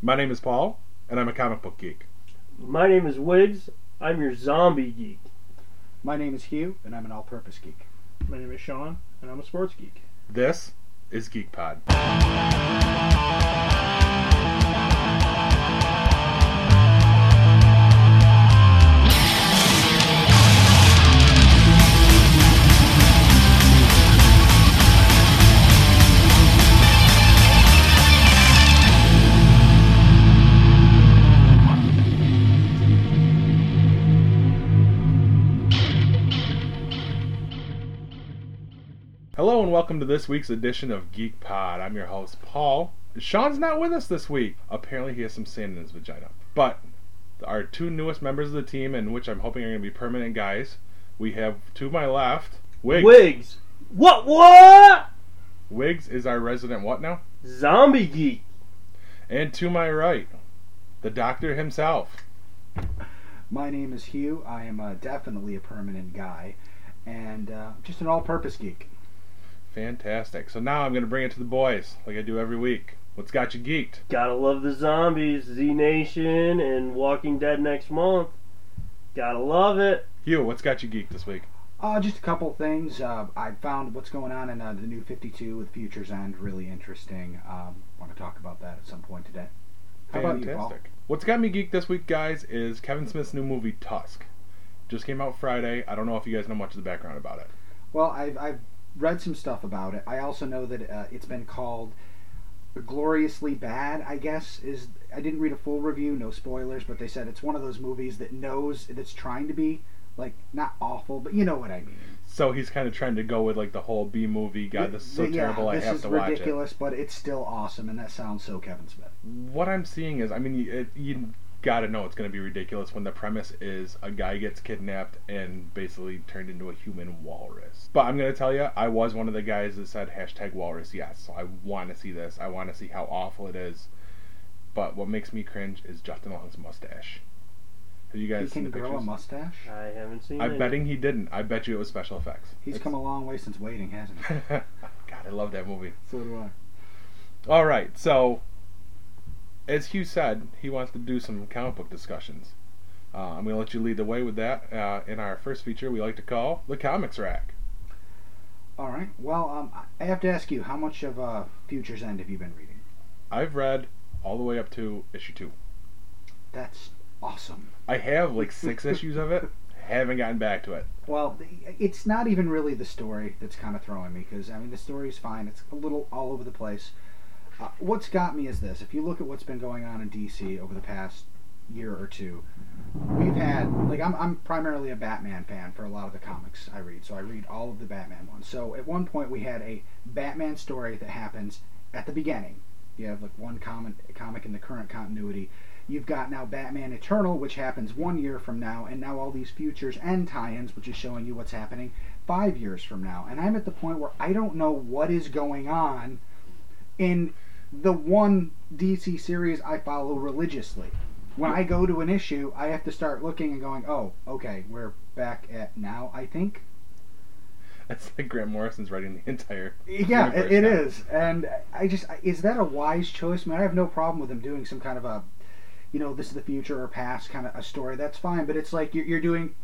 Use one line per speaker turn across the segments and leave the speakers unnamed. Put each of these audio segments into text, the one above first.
My name is Paul, and I'm a comic book geek.
My name is Wiggs. I'm your zombie geek.
My name is Hugh, and I'm an all-purpose geek.
My name is Sean, and I'm a sports geek.
This is Geek Pod. Welcome to this week's edition of Geek Pod. I'm your host, Paul. Sean's not with us this week. Apparently, he has some sand in his vagina. But our two newest members of the team, and which I'm hoping are going to be permanent guys, we have to my left, Wiggs.
Wiggs. What? What?
Wiggs is our resident what now?
Zombie geek.
And to my right, the doctor himself.
My name is Hugh. I am uh, definitely a permanent guy, and uh, just an all-purpose geek.
Fantastic. So now I'm going to bring it to the boys, like I do every week. What's got you geeked?
Gotta love the zombies, Z Nation, and Walking Dead next month. Gotta love it.
Hugh, what's got you geeked this week?
Uh, just a couple things. Uh, I found what's going on in uh, the new 52 with Futures End really interesting. Um, want to talk about that at some point today. How about you, Paul?
Fantastic. What's got me geeked this week, guys, is Kevin Smith's new movie Tusk. Just came out Friday. I don't know if you guys know much of the background about it.
Well, I've, I've read some stuff about it. I also know that uh, it's been called gloriously bad. I guess is I didn't read a full review, no spoilers, but they said it's one of those movies that knows that's trying to be like not awful, but you know what I mean.
So he's kind of trying to go with like the whole B movie. God, this is so
yeah,
terrible. I have to watch it.
ridiculous, but it's still awesome, and that sounds so Kevin Smith.
What I'm seeing is, I mean, it, you got to know it's going to be ridiculous when the premise is a guy gets kidnapped and basically turned into a human walrus. But I'm going to tell you, I was one of the guys that said hashtag walrus yes. So I want to see this. I want to see how awful it is. But what makes me cringe is Justin Long's mustache. Have you guys
He
guys seen
can
the
grow a mustache.
I haven't seen it.
I'm
it.
betting he didn't. I bet you it was special effects.
He's
It's-
come a long way since waiting, hasn't he?
God, I love that movie.
so do I.
All right, so as Hugh said, he wants to do some comic book discussions. Uh, I'm going to let you lead the way with that. Uh, in our first feature, we like to call the Comics Rack.
All right. Well, um, I have to ask you, how much of uh, Futures End have you been reading?
I've read all the way up to issue two.
That's awesome.
I have like six issues of it. Haven't gotten back to it.
Well, it's not even really the story that's kind of throwing me because I mean the story's fine. It's a little all over the place. Uh, what's got me is this: if you look at what's been going on in DC over the past year or two, we've had like I'm I'm primarily a Batman fan for a lot of the comics I read, so I read all of the Batman ones. So at one point we had a Batman story that happens at the beginning. You have like one comic comic in the current continuity. You've got now Batman Eternal, which happens one year from now, and now all these Futures End tie-ins, which is showing you what's happening five years from now. And I'm at the point where I don't know what is going on in the one DC series I follow religiously. When I go to an issue, I have to start looking and going, "Oh, okay, we're back at now." I think.
That's like Grant Morrison's writing the entire.
Yeah, it, it is, and I just is that a wise choice? I mean, I have no problem with them doing some kind of a, you know, this is the future or past kind of a story. That's fine, but it's like you're, you're doing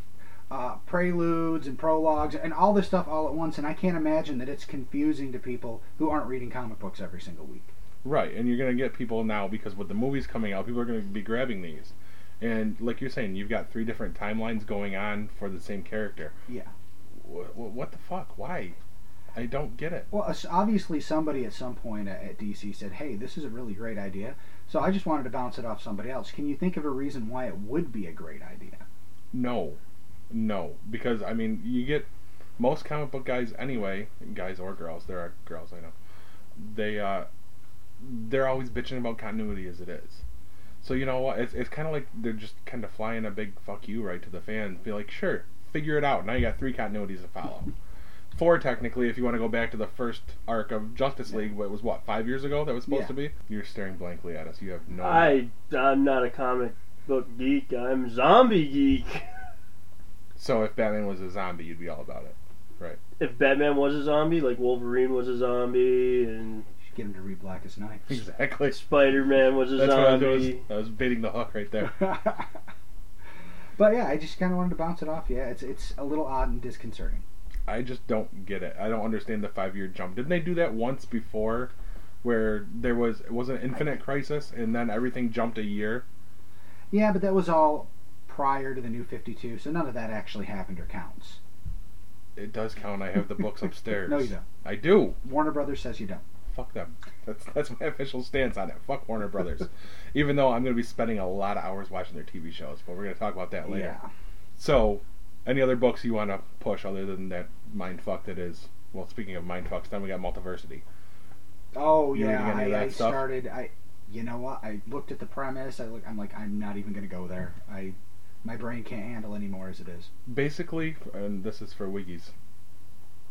uh, preludes and prologues and all this stuff all at once, and I can't imagine that it's confusing to people who aren't reading comic books every single week.
Right, and you're going to get people now because with the movies coming out, people are going to be grabbing these. And like you're saying, you've got three different timelines going on for the same character.
Yeah.
What, what the fuck? Why? I don't get it.
Well, obviously somebody at some point at, at DC said, "Hey, this is a really great idea." So I just wanted to bounce it off somebody else. Can you think of a reason why it would be a great idea?
No, no, because I mean, you get most comic book guys anyway, guys or girls. There are girls I know. They uh, they're always bitching about continuity as it is. So you know what? It's it's kind of like they're just kind of flying a big fuck you right to the fans. Be like, sure, figure it out. Now you got three continuities to follow. Four technically, if you want to go back to the first arc of Justice League, what was what five years ago that was supposed
Yeah.
to be. You're staring blankly at us. You have no.
I I'm not a comic book geek. I'm zombie geek.
So if Batman was a zombie, you'd be all about it. Right?
If Batman was a zombie, like Wolverine was a zombie, and
Get him to read Blackest Night.
Exactly.
Spider Man was a
That's what I was,
zombie.
I was baiting the hook right there.
but yeah, I just kind of wanted to bounce it off. Yeah, it's it's a little odd and disconcerting.
I just don't get it. I don't understand the five year jump. Didn't they do that once before, where there was it was an infinite crisis and then everything jumped a year?
Yeah, but that was all prior to the new 52, so none of that actually happened or counts.
It does count. I have the books upstairs.
No, you don't.
I do.
Warner Brothers says you don't.
Fuck them. That's that's my official stance on it. Fuck Warner Brothers. Even though I'm going to be spending a lot of hours watching their TV shows, but we're going to talk about that later.
Yeah.
So, any other books you want to push other than that mind fuck that is? Well, speaking of mind fucks, then we got Multiversity.
Oh
You
yeah,
reading any of
I, I started. I, you know what? I looked at the premise. I look. I'm like, I'm not even gonna go there. I, my brain can't handle anymore as it is.
Basically, and this is for Wiggy's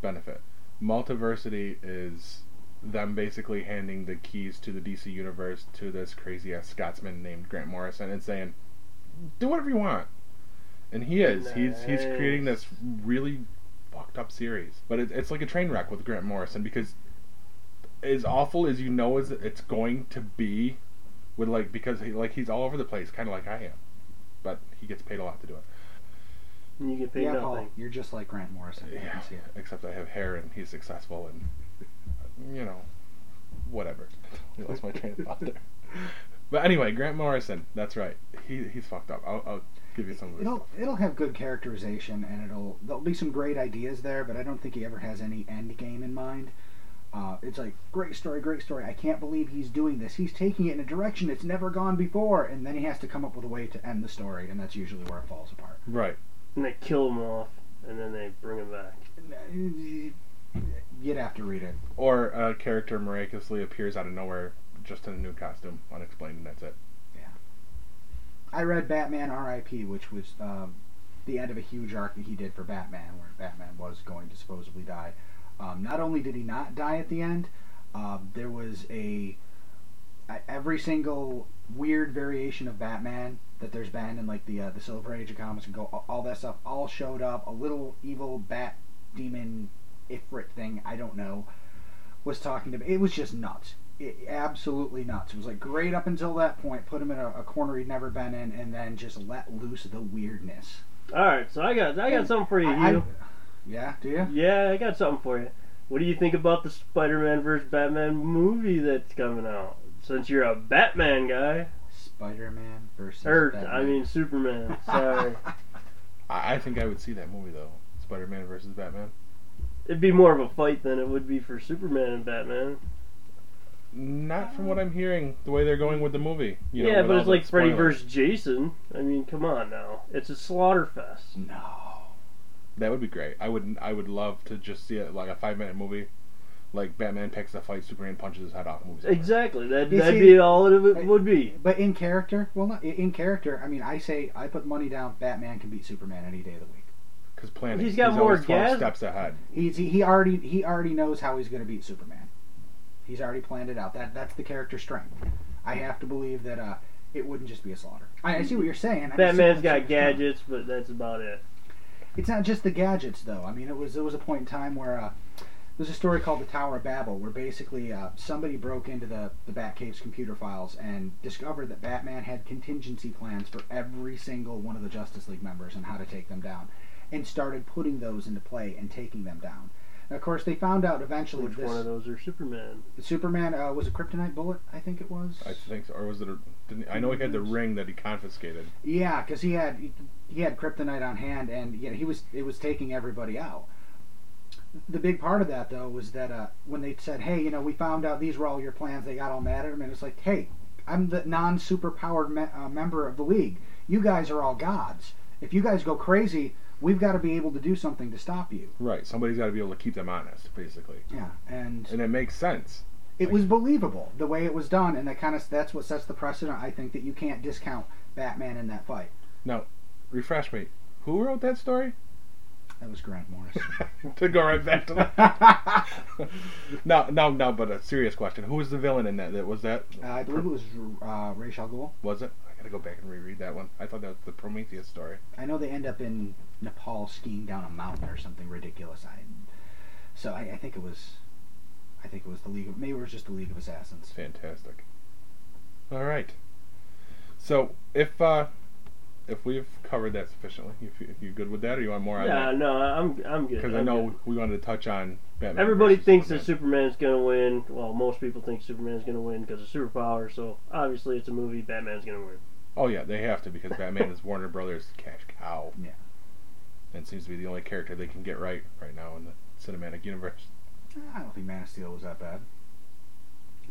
benefit, Multiversity is them basically handing the keys to the DC universe to this crazy ass Scotsman named Grant Morrison and saying, "Do whatever you want." And he is. He's he's creating this really fucked up series, but it, it's like a train wreck with Grant Morrison because as awful as you know as it's going to be, with like because he, like he's all over the place, kind of like I am, but he gets paid a lot to do it.
And you get paid
yeah,
nothing.
Paul, you're just like Grant Morrison. I
Yeah,
can see it.
except I have hair and he's successful and you know, whatever. I lost my train of thought there. But anyway, Grant Morrison, that's right. He he's fucked up. I'll, I'll give you some of this.
It'll
stuff.
it'll have good characterization and it'll there'll be some great ideas there, but I don't think he ever has any end game in mind. Uh, it's like great story, great story. I can't believe he's doing this. He's taking it in a direction it's never gone before, and then he has to come up with a way to end the story, and that's usually where it falls apart.
Right.
And they kill him off, and then they bring him back.
You'd have to read it.
Or a character miraculously appears out of nowhere just in a new costume, unexplained, and that's it. Yeah.
I read Batman R.I.P., which was um, the end of a huge arc that he did for Batman, where Batman was going to supposedly die. Um, not only did he not die at the end, um, there was a, every single weird variation of Batman that there's been in like the uh, the Silver Age of comics and go all that stuff all showed up. A little evil bat demon ifrit thing I don't know was talking to me. It was just nuts. It, absolutely nuts. It was like great up until that point. Put him in a, a corner he'd never been in, and then just let loose the weirdness.
All right, so I got I got something for you.
I- I-
Hugh.
yeah, do you?
Yeah, I got something for you. What do you think about the Spider-Man vs. Batman movie that's coming out? Since you're a Batman guy,
Spider-Man versus.
or
Batman.
I mean Superman. Sorry,
I, I think I would see that movie though. Spider-Man versus Batman.
It'd be more of a fight than it would be for Superman and Batman.
Not from what I'm hearing, the way they're going with the movie. You know,
yeah,
with
but it's
the
like Freddy
spoilers.
vs. Jason. I mean, come on now, it's a slaughter fest.
no.
That would be great. I would I would love to just see it like a five minute movie, like Batman picks a fight, Superman punches his head off. Movies.
Exactly, that
You
that'd
see,
be all it
I-
would be.
But in character, well, not in character. I mean, I say I put money down. Batman can beat Superman any day of the week.
Because planning.
He's got more
always 12
gas-
steps ahead.
He's he, he already he already knows how he's going to beat Superman. He's already planned it out. That that's the character strength. I have to believe that uh, it wouldn't just be a slaughter. I, I see what you're saying. I mean,
Batman's
Superman's
got
super strong.
gadgets, but that's about it.
It's not just the gadgets, though. I mean, it was there was a point in time where uh, there's a story called the Tower of Babel, where basically uh, somebody broke into the the Batcave's computer files and discovered that Batman had contingency plans for every single one of the Justice League members and how to take them down, and started putting those into play and taking them down. And of course, they found out eventually
Which
this
one of those are Superman?
Superman uh, was a kryptonite bullet, I think it was.
I think, so. or was it? A, didn't, I know he had the ring that he confiscated.
Yeah, because he had he had kryptonite on hand, and you know, he was it was taking everybody out. The big part of that though was that uh, when they said, "Hey, you know, we found out these were all your plans," they got all mad at him, and it's like, "Hey, I'm the non-superpowered me- uh, member of the league. You guys are all gods. If you guys go crazy, we've got to be able to do something to stop you."
Right. Somebody's got to be able to keep them honest, basically,
Yeah, and
and it makes sense.
it was believable the way it was done, and that kind of that's what sets the precedent. I think that you can't discount Batman in that fight.
Now, refresh me. Who wrote that story?
That was Grant Morrison.
to go right back to that. no, no, no. But a serious question: Who was the villain in that? That was that?
Uh, I believe it was uh, Ra's al Ghul.
Was it? I gotta go back and reread that one. I thought that was the Prometheus story.
I know they end up in Nepal skiing down a mountain or something ridiculous. I, so I, I think it was. I think it was the League of maybe it was just the League of Assassins.
Fantastic. All right. So if uh, if we've covered that sufficiently, if, you, if you're good with that, or you want more on
Yeah,
that?
no, I'm I'm good.
Because I
I'm
know
good.
we wanted to touch on Batman.
Everybody
versus
thinks that
Superman.
Superman's gonna win. Well, most people think Superman's gonna win because of superpower. So obviously, it's a movie. Batman's gonna win.
Oh yeah, they have to because Batman is Warner Brothers' cash cow.
Yeah.
And seems to be the only character they can get right right now in the cinematic universe.
I don't think Man of Steel was that bad.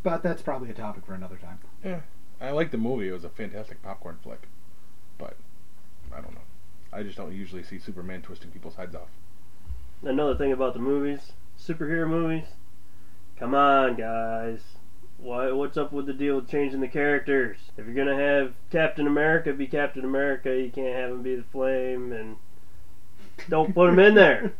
But that's probably a topic for another time. Yeah.
I like the movie; it was a fantastic popcorn flick. But I don't know. I just don't usually see Superman twisting people's heads off.
Another thing about the movies, superhero movies. Come on, guys. Why? What's up with the deal with changing the characters? If you're gonna have Captain America be Captain America, you can't have him be the Flame, and don't put him in there.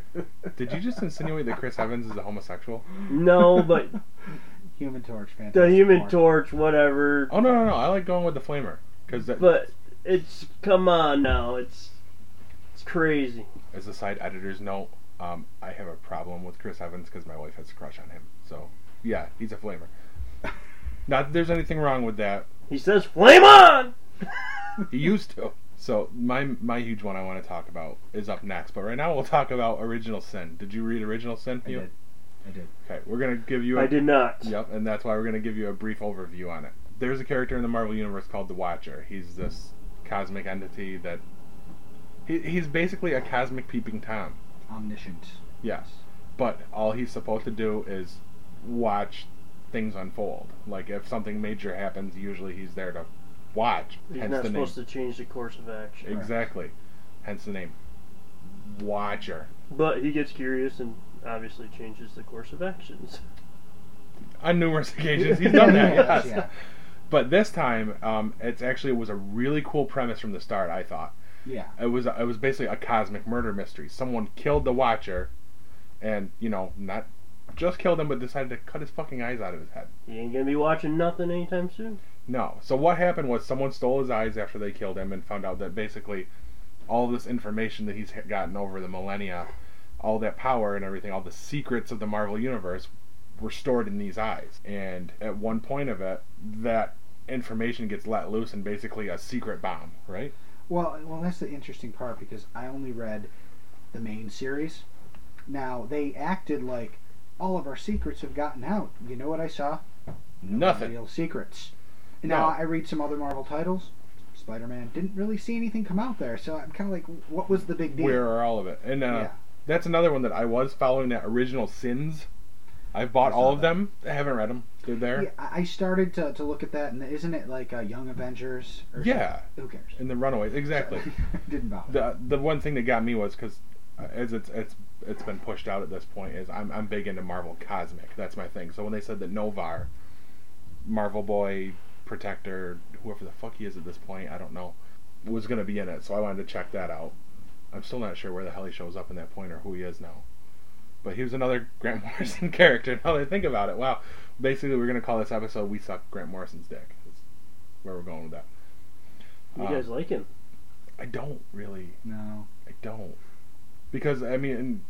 Did you just insinuate that Chris Evans is a homosexual?
No, but
Human Torch, fantastic.
the Human
Four.
Torch, whatever.
Oh no no no! I like going with the Flamer because
But it's come on now. It's it's crazy.
as a side editor's note, um, I have a problem with Chris Evans because my wife has a crush on him. So yeah, he's a Flamer. Not that there's anything wrong with that.
He says, "Flame on!"
He used to. So my my huge one I want to talk about is up next. But right now we'll talk about Original Sin. Did you read Original Sin?
I
You?
did. I did.
Okay, we're gonna give you. A,
I did not.
Yep, and that's why we're gonna give you a brief overview on it. There's a character in the Marvel universe called the Watcher. He's this cosmic entity that. He, he's basically a cosmic peeping tom.
Omniscient.
Yes. But all he's supposed to do is watch things unfold. Like if something major happens, usually he's there to watch.
He's
Hence
not
the name.
supposed to change the course of action.
Exactly. Hence the name. Watcher.
But he gets curious and obviously changes the course of actions.
On numerous occasions, he's done that.
Yes,
yes.
yeah.
But this time, um, it's actually it was a really cool premise from the start. I thought
Yeah.
it was it was basically a cosmic murder mystery. Someone killed the Watcher, and you know not just killed him, but decided to cut his fucking eyes out of his head.
He ain't gonna be watching nothing anytime soon.
No. So what happened was someone stole his eyes after they killed him and found out that basically all this information that he's gotten over the millennia, all that power and everything, all the secrets of the Marvel universe were stored in these eyes. And at one point of it, that information gets let loose in basically a secret bomb, right?
Well, well, that's the interesting part because I only read the main series. Now they acted like all of our secrets have gotten out. You know what I saw? No
Nothing.
Real secrets. And now I read some other Marvel titles. Spider-Man didn't really see anything come out there, so I'm kind of like, what was the big deal?
Where are all of it? And uh,
yeah.
that's another one that I was following that original Sins. I've bought all of
that.
them. I haven't read them. They're there.
Yeah, I started to, to look at that, and isn't it like uh, Young Avengers? Or
Yeah.
something? Who cares?
And the Runaways. Exactly.
Didn't bother.
the the one thing that got me was because as it's it's it's been pushed out at this point is I'm I'm big into Marvel cosmic. That's my thing. So when they said that Noh-Varr, Marvel Boy, Protector, whoever the fuck he is at this point, I don't know, was gonna be in it. So I wanted to check that out. I'm still not sure where the hell he shows up in that point or who he is now. But he was another Grant Morrison character. Now that I think about it, wow. Basically, we're gonna call this episode "We Suck Grant Morrison's Dick." That's where we're going with that.
You
Um,
guys like him?
I don't really.
no.
I don't. Because I mean, and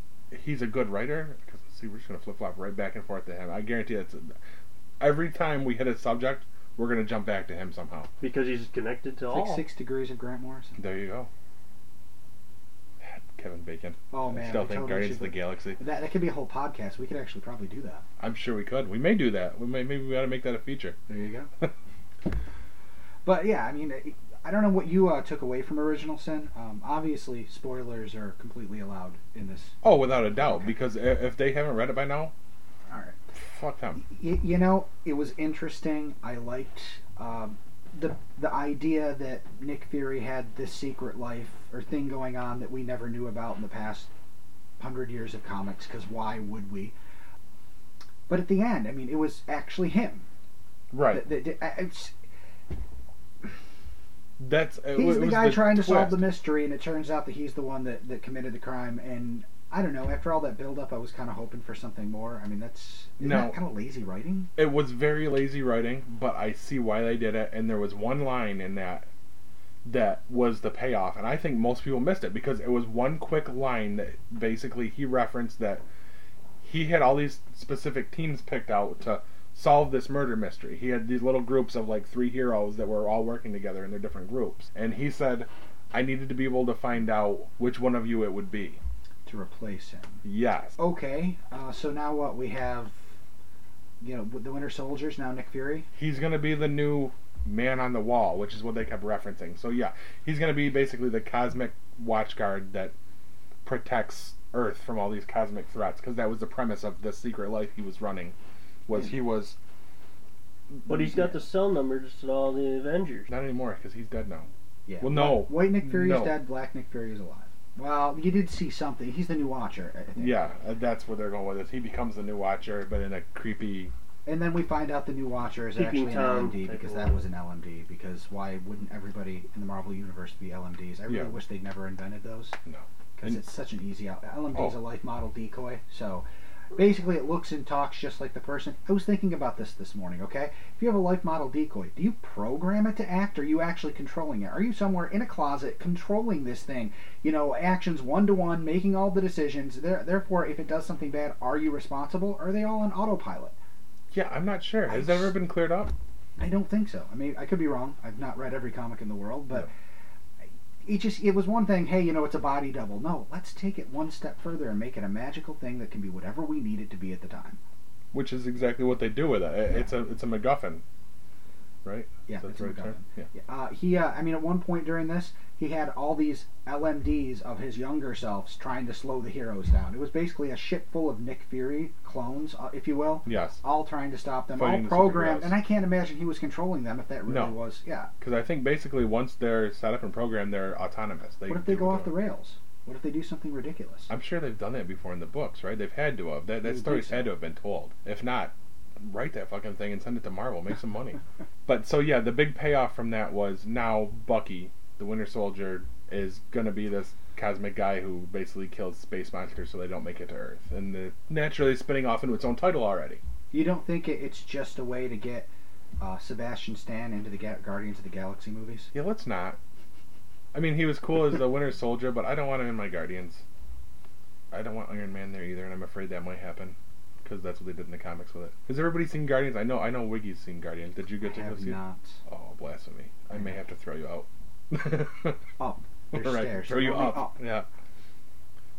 he's a good writer. Because see, we're just gonna flip flop right back and forth to him. I guarantee that's every time we hit a subject, we're gonna jump back to him somehow.
Because he's connected to
It's like six degrees of Grant Morrison.
There you go. Kevin Bacon.
Oh
I
man,
still
I
think
totally
Guardians of the Galaxy.
That that could be a whole podcast. We could actually probably do that.
I'm sure we could. We may do that. We may maybe we ought to make that a feature.
There you go. But yeah, I mean, I don't know what you uh, took away from Original Sin. Um, obviously, spoilers are completely allowed in this.
oh, without a doubt. Because if they haven't read it by now,
All right.
fuck them.
Y- you know, it was interesting. I liked um, the the idea that Nick Fury had this secret life or thing going on that we never knew about in the past hundred years of comics. Because why would we? But at the end, I mean, it was actually him.
Right.
The- the- it's,
That's it,
he's
it
the guy trying to solve the mystery, and it turns out that he's the one that, that committed the crime. And I don't know. After all that build up, I was kind of hoping for something more. I mean, that's
No.
that kind of lazy writing.
It was very lazy writing, but I see why they did it. And there was one line in that that was the payoff, and I think most people missed it because it was one quick line that basically he referenced that he had all these specific teams picked out to solve this murder mystery. He had these little groups of like three heroes that were all working together in their different groups. And he said, I needed to be able to find out which one of you it would be.
To replace him.
Yes.
Okay, uh, so now what? We have, you know, the Winter Soldiers, now Nick Fury.
He's going to be the new man on the wall, which is what they kept referencing. So yeah, he's going to be basically the cosmic watchguard that protects Earth from all these cosmic threats because that was the premise of the secret life he was running. Was he was
But he's got the cell numbers to all the Avengers.
not anymore because he's dead now.
Yeah.
Well, no.
White, White Nick Fury
No.
is dead. Black Nick Fury is alive. Well, you did see something. He's the new Watcher. I think.
Yeah, uh, that's where they're going with this. He becomes the new Watcher, but in a creepy.
And then we find out the new Watcher is
Peeping
actually an LMD because that was an LMD. Because why wouldn't everybody in the Marvel universe be LMDs? I really
Yeah.
wish they'd never invented those.
No.
Because it's such an easy out. LMD is
Oh.
a life model decoy. So basically, it looks and talks just like the person. I was thinking about this this morning. Okay, if you have a life model decoy, do you program it to act? Or are you actually controlling it? Are you somewhere in a closet controlling this thing? You know, actions one to one, making all the decisions. Therefore, if it does something bad, are you responsible? Or are they all on autopilot?
Yeah, I'm not sure. Has
I
that ever been cleared up?
I don't think so. I mean, I could be wrong. I've not read every comic in the world, but it just it was one thing. Hey, you know, it's a body double. No, let's take it one step further and make it a magical thing that can be whatever we need it to be at the time.
Which is exactly what they do with it. It's a it's a MacGuffin, right?
Yeah,
Is that
it's
the
a
right term?
MacGuffin.
Yeah.
Uh, he, uh, I mean, at one point during this, he had all these LMDs of his younger selves trying to slow the heroes down. It was basically a ship full of Nick Fury clones, uh, if you will,
Yes,
all trying to stop them,
Fighting
all programmed.
superheroes.
And I can't imagine he was controlling them if that really
No.
was. Yeah.
because I think basically once they're set up and programmed, they're autonomous. They
what if they go off the rails? What if they do something ridiculous?
I'm sure they've done that before in the books, right? They've had to have. That that story's
so.
had to have been told. If not, write that fucking thing and send it to Marvel. Make some money. But so yeah, the big payoff from that was now Bucky, the Winter Soldier, is gonna be this cosmic guy who basically kills space monsters so they don't make it to Earth, and the, naturally spinning off into its own title already.
You don't think it's just a way to get uh, Sebastian Stan into the Ga- Guardians of the Galaxy movies?
Yeah, let's not. I mean, he was cool as the Winter Soldier, but I don't want him in my Guardians. I don't want Iron Man there either, and I'm afraid that might happen because that's what they did in the comics with it. Has everybody seen Guardians? I know, I know. Wiggy's seen Guardians. Did you
I
get to go
have
see it?
not.
Oh, blasphemy! I may have to throw you out.
Up. There's
right,
stairs.
throw you
Throw
up.
up.
Yeah.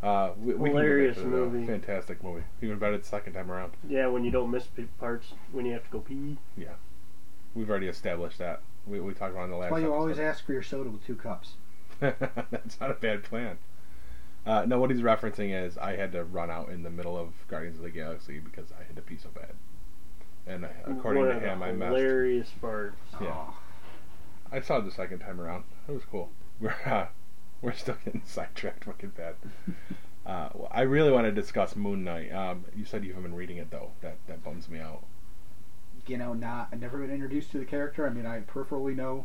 Uh, we, we
Hilarious
can go back to the-
movie.
Fantastic movie. Even better the second time around.
Yeah, when you don't miss parts when you have to go pee.
Yeah, we've already established that. We, we talked about it in the last.
That's why you always ask for your soda with two cups.
That's not a bad plan. Uh, no, what he's referencing is I had to run out in the middle of Guardians of the Galaxy because I had to pee so bad. And according
One
to
of the
him, I messed.
hilarious parts.
Yeah.
Oh.
I saw it the second time around. It was cool. We're uh, we're still getting sidetracked fucking bad. Uh, well, I really want to discuss Moon Knight. Um, you said you haven't been reading it though. That that bums me out.
You know, not I've never been introduced to the character. I mean, I peripherally know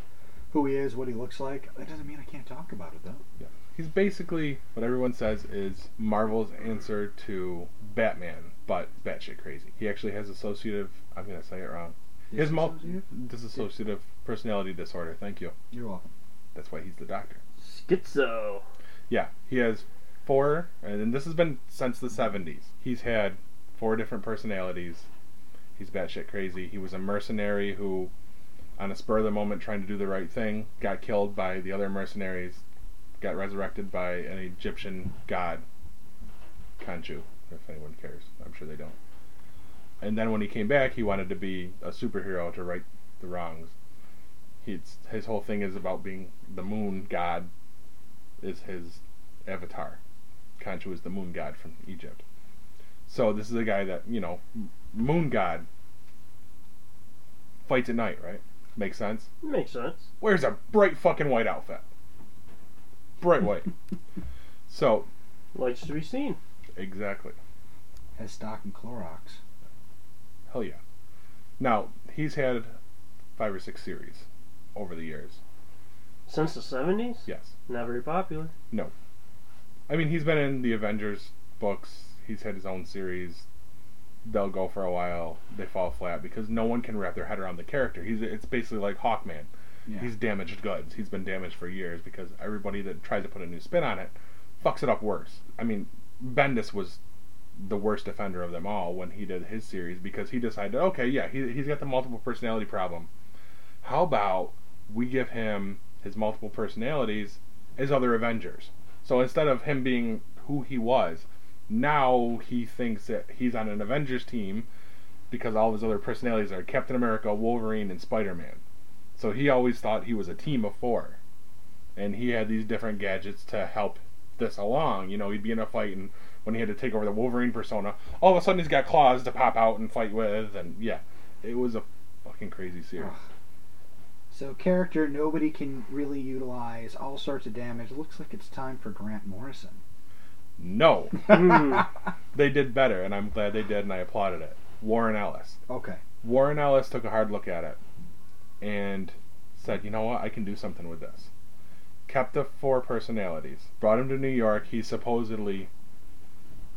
who he is, what he looks like. That doesn't mean I can't talk about it though.
He's basically what everyone says is Marvel's answer to Batman, but batshit crazy. He actually has associative. I'm gonna say it wrong. His mul-
Dissociative?
dissociative personality disorder. Thank you.
You're welcome.
That's why he's the doctor.
Schizo.
Yeah, he has four, and this has been since the 70s. He's had four different personalities. He's batshit crazy. He was a mercenary who, on a spur of the moment, trying to do the right thing, got killed by the other mercenaries, got resurrected by an Egyptian god, Khonshu, if anyone cares. I'm sure they don't. And then when he came back, he wanted to be a superhero to right the wrongs. He's, his whole thing is about being the moon god is his avatar. Khonshu is the moon god from Egypt. So this is a guy that, you know, moon god fights at night, right? Makes sense?
Makes sense.
Wears a bright fucking white outfit. Bright white. so,
Likes to be seen.
exactly.
Has stock in Clorox.
Hell yeah. Now, he's had five or six series over the years.
Since the 70s?
Yes.
Not very popular. No.
I mean, he's been in the Avengers books. He's had his own series. They'll go for a while. They fall flat because no one can wrap their head around the character. He's it's basically like Hawkman.
Yeah.
He's damaged goods. He's been damaged for years because everybody that tries to put a new spin on it fucks it up worse. I mean, Bendis was the worst offender of them all when he did his series because he decided, okay, yeah, he, he's got the multiple personality problem. How about we give him his multiple personalities as other Avengers? So instead of him being who he was, now he thinks that he's on an Avengers team because all his other personalities are Captain America, Wolverine, and Spider Man. So he always thought he was a team of four. And he had these different gadgets to help this along. You know, he'd be in a fight, and when he had to take over the Wolverine persona, all of a sudden he's got claws to pop out and fight with. And yeah, it was a fucking crazy series.
Ugh. So character nobody can really utilize, all sorts of damage. Looks like it's time for Grant Morrison.
No,
Hmm.
they did better, and I'm glad they did, and I applauded it. Warren Ellis.
Okay.
Warren Ellis took a hard look at it and said, you know what, I can do something with this. Kept the four personalities, brought him to New York. He's supposedly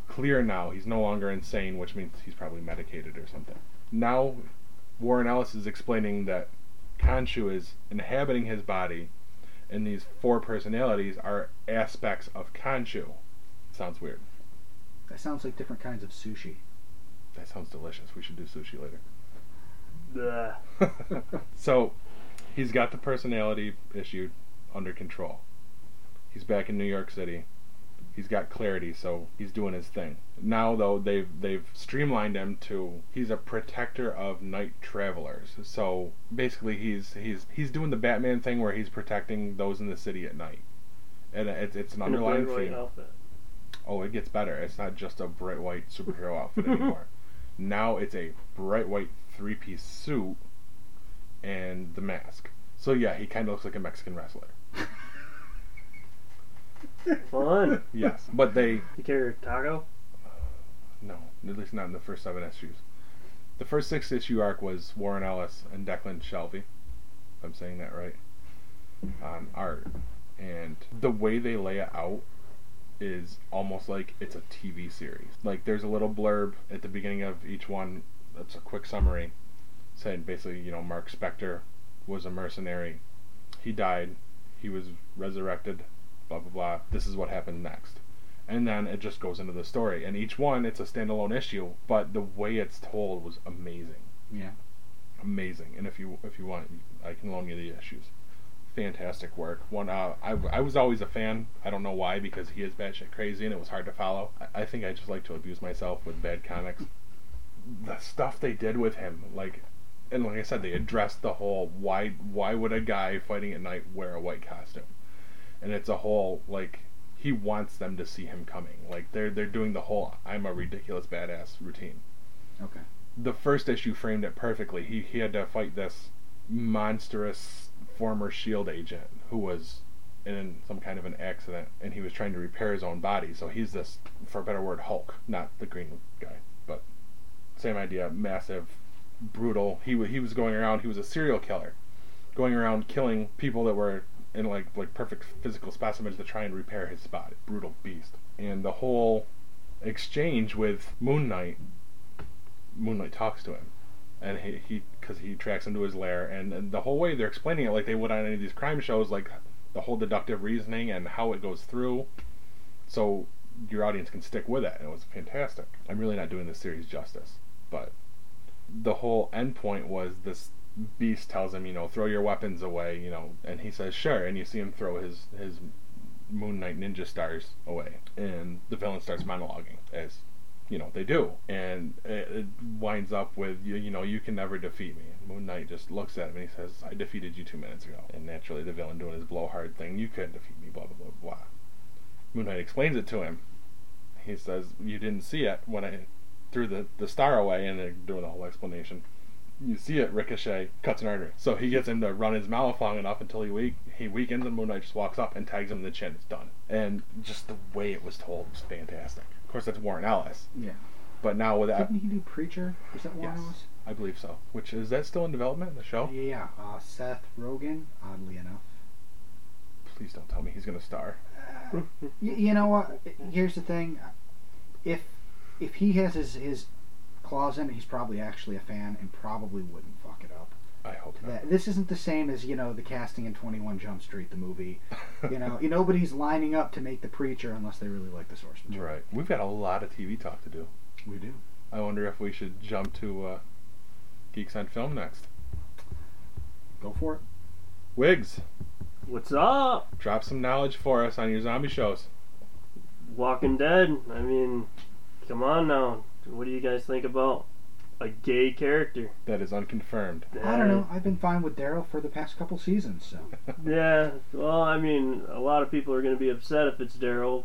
clear now. He's no longer insane, which means he's probably medicated or something. Now, Warren Ellis is explaining that Khonshu is inhabiting his body, and these four personalities are aspects of Khonshu. Sounds weird.
That sounds like different kinds of sushi.
That sounds delicious. We should do sushi later. So he's got the personality issue under control. He's back in New York City. He's got clarity, so he's doing his thing. Now though they've they've streamlined him to he's a protector of night travelers. So basically he's he's he's doing the Batman thing where he's protecting those in the city at night. And it's it's an
In
underlying theme.
outfit.
Oh, it gets better. It's not just a bright white superhero outfit anymore. Now it's a bright white three piece suit and the mask. So yeah, he kind of looks like a Mexican wrestler.
Fun.
Yes, but they
You carry a taco?
Uh, no, at least not in the first seven issues. The first six issue arc was Warren Ellis and Declan Shalvey. If I'm saying that right. On art, and the way they lay it out is almost like it's a TV series. Like there's a little blurb at the beginning of each one. That's a quick summary, saying basically, you know, Mark Spector was a mercenary. He died. He was resurrected. Blah blah blah. This is what happened next and then it just goes into the story. And each one, it's a standalone issue, but the way it's told was amazing,
Yeah.
amazing. And if you if you want, I can loan you the issues. Fantastic work. One, uh, I I was always a fan. I don't know why because he is batshit crazy and it was hard to follow. I, I think I just like to abuse myself with bad comics. The stuff they did with him, like. And like I said, they addressed the whole why why would a guy fighting at night wear a white costume? And it's a whole like he wants them to see him coming. Like they're they're doing the whole I'm a ridiculous badass routine.
Okay.
The first issue framed it perfectly. He he had to fight this monstrous former shield agent who was in some kind of an accident and he was trying to repair his own body. So he's this for a better word Hulk, not the green guy, same idea, massive, brutal. He wa- he was going around, he was a serial killer. Going around killing people that were in like like perfect physical specimens to try and repair his body. Brutal beast. And the whole exchange with Moon Knight, Moon Knight talks to him, and he he because he tracks him to his lair, and, and the whole way they're explaining it like they would on any of these crime shows, like the whole deductive reasoning and how it goes through, so your audience can stick with it. And it was fantastic. I'm really not doing this series justice, but the whole end point was this beast tells him, you know, throw your weapons away, you know, and he says sure, and you see him throw his his Moon Knight ninja stars away, and the villain starts monologuing as you know they do, and it, it winds up with you, you know you can never defeat me. Moon Knight just looks at him and he says, I defeated you two minutes ago, and naturally the villain doing his blowhard thing, you couldn't defeat me, blah blah blah blah. Moon Knight explains it to him. He says, you didn't see it when I threw the the star away, and they're doing the whole explanation you see it ricochet, cuts an artery. So he gets him to run his mouth long enough until he weak he weakens, and Moon Knight just walks up and tags him in the chin. It's done. And just the way it was told was fantastic. Of course, that's Warren Ellis.
Yeah.
But now with that,
Didn't he do Preacher? Was that one
yes,
of?
I believe so. Which is that still in development? in The show?
Yeah. Uh, Seth Rogen, oddly enough.
Please don't tell me he's gonna star.
Y- you know what? Here's the thing. If if he has his his claws in it, he's probably actually a fan and probably wouldn't fuck it up.
I hope not.
That this isn't the same as you know the casting in Twenty One Jump Street, the movie. You know, you nobody's lining up to make the preacher unless they really like the source material.
right. We've got a lot of TV talk to do.
We do.
I wonder if we should jump to uh, Geeks on Film next.
Go for it.
Wiggs.
What's up?
drop some knowledge for us on your zombie shows.
Walking Dead. I mean, come on now. What do you guys think about a gay character?
That is unconfirmed.
I don't know. I've been fine with Daryl for the past couple seasons, so
Yeah, well, I mean, a lot of people are going to be upset if it's Daryl,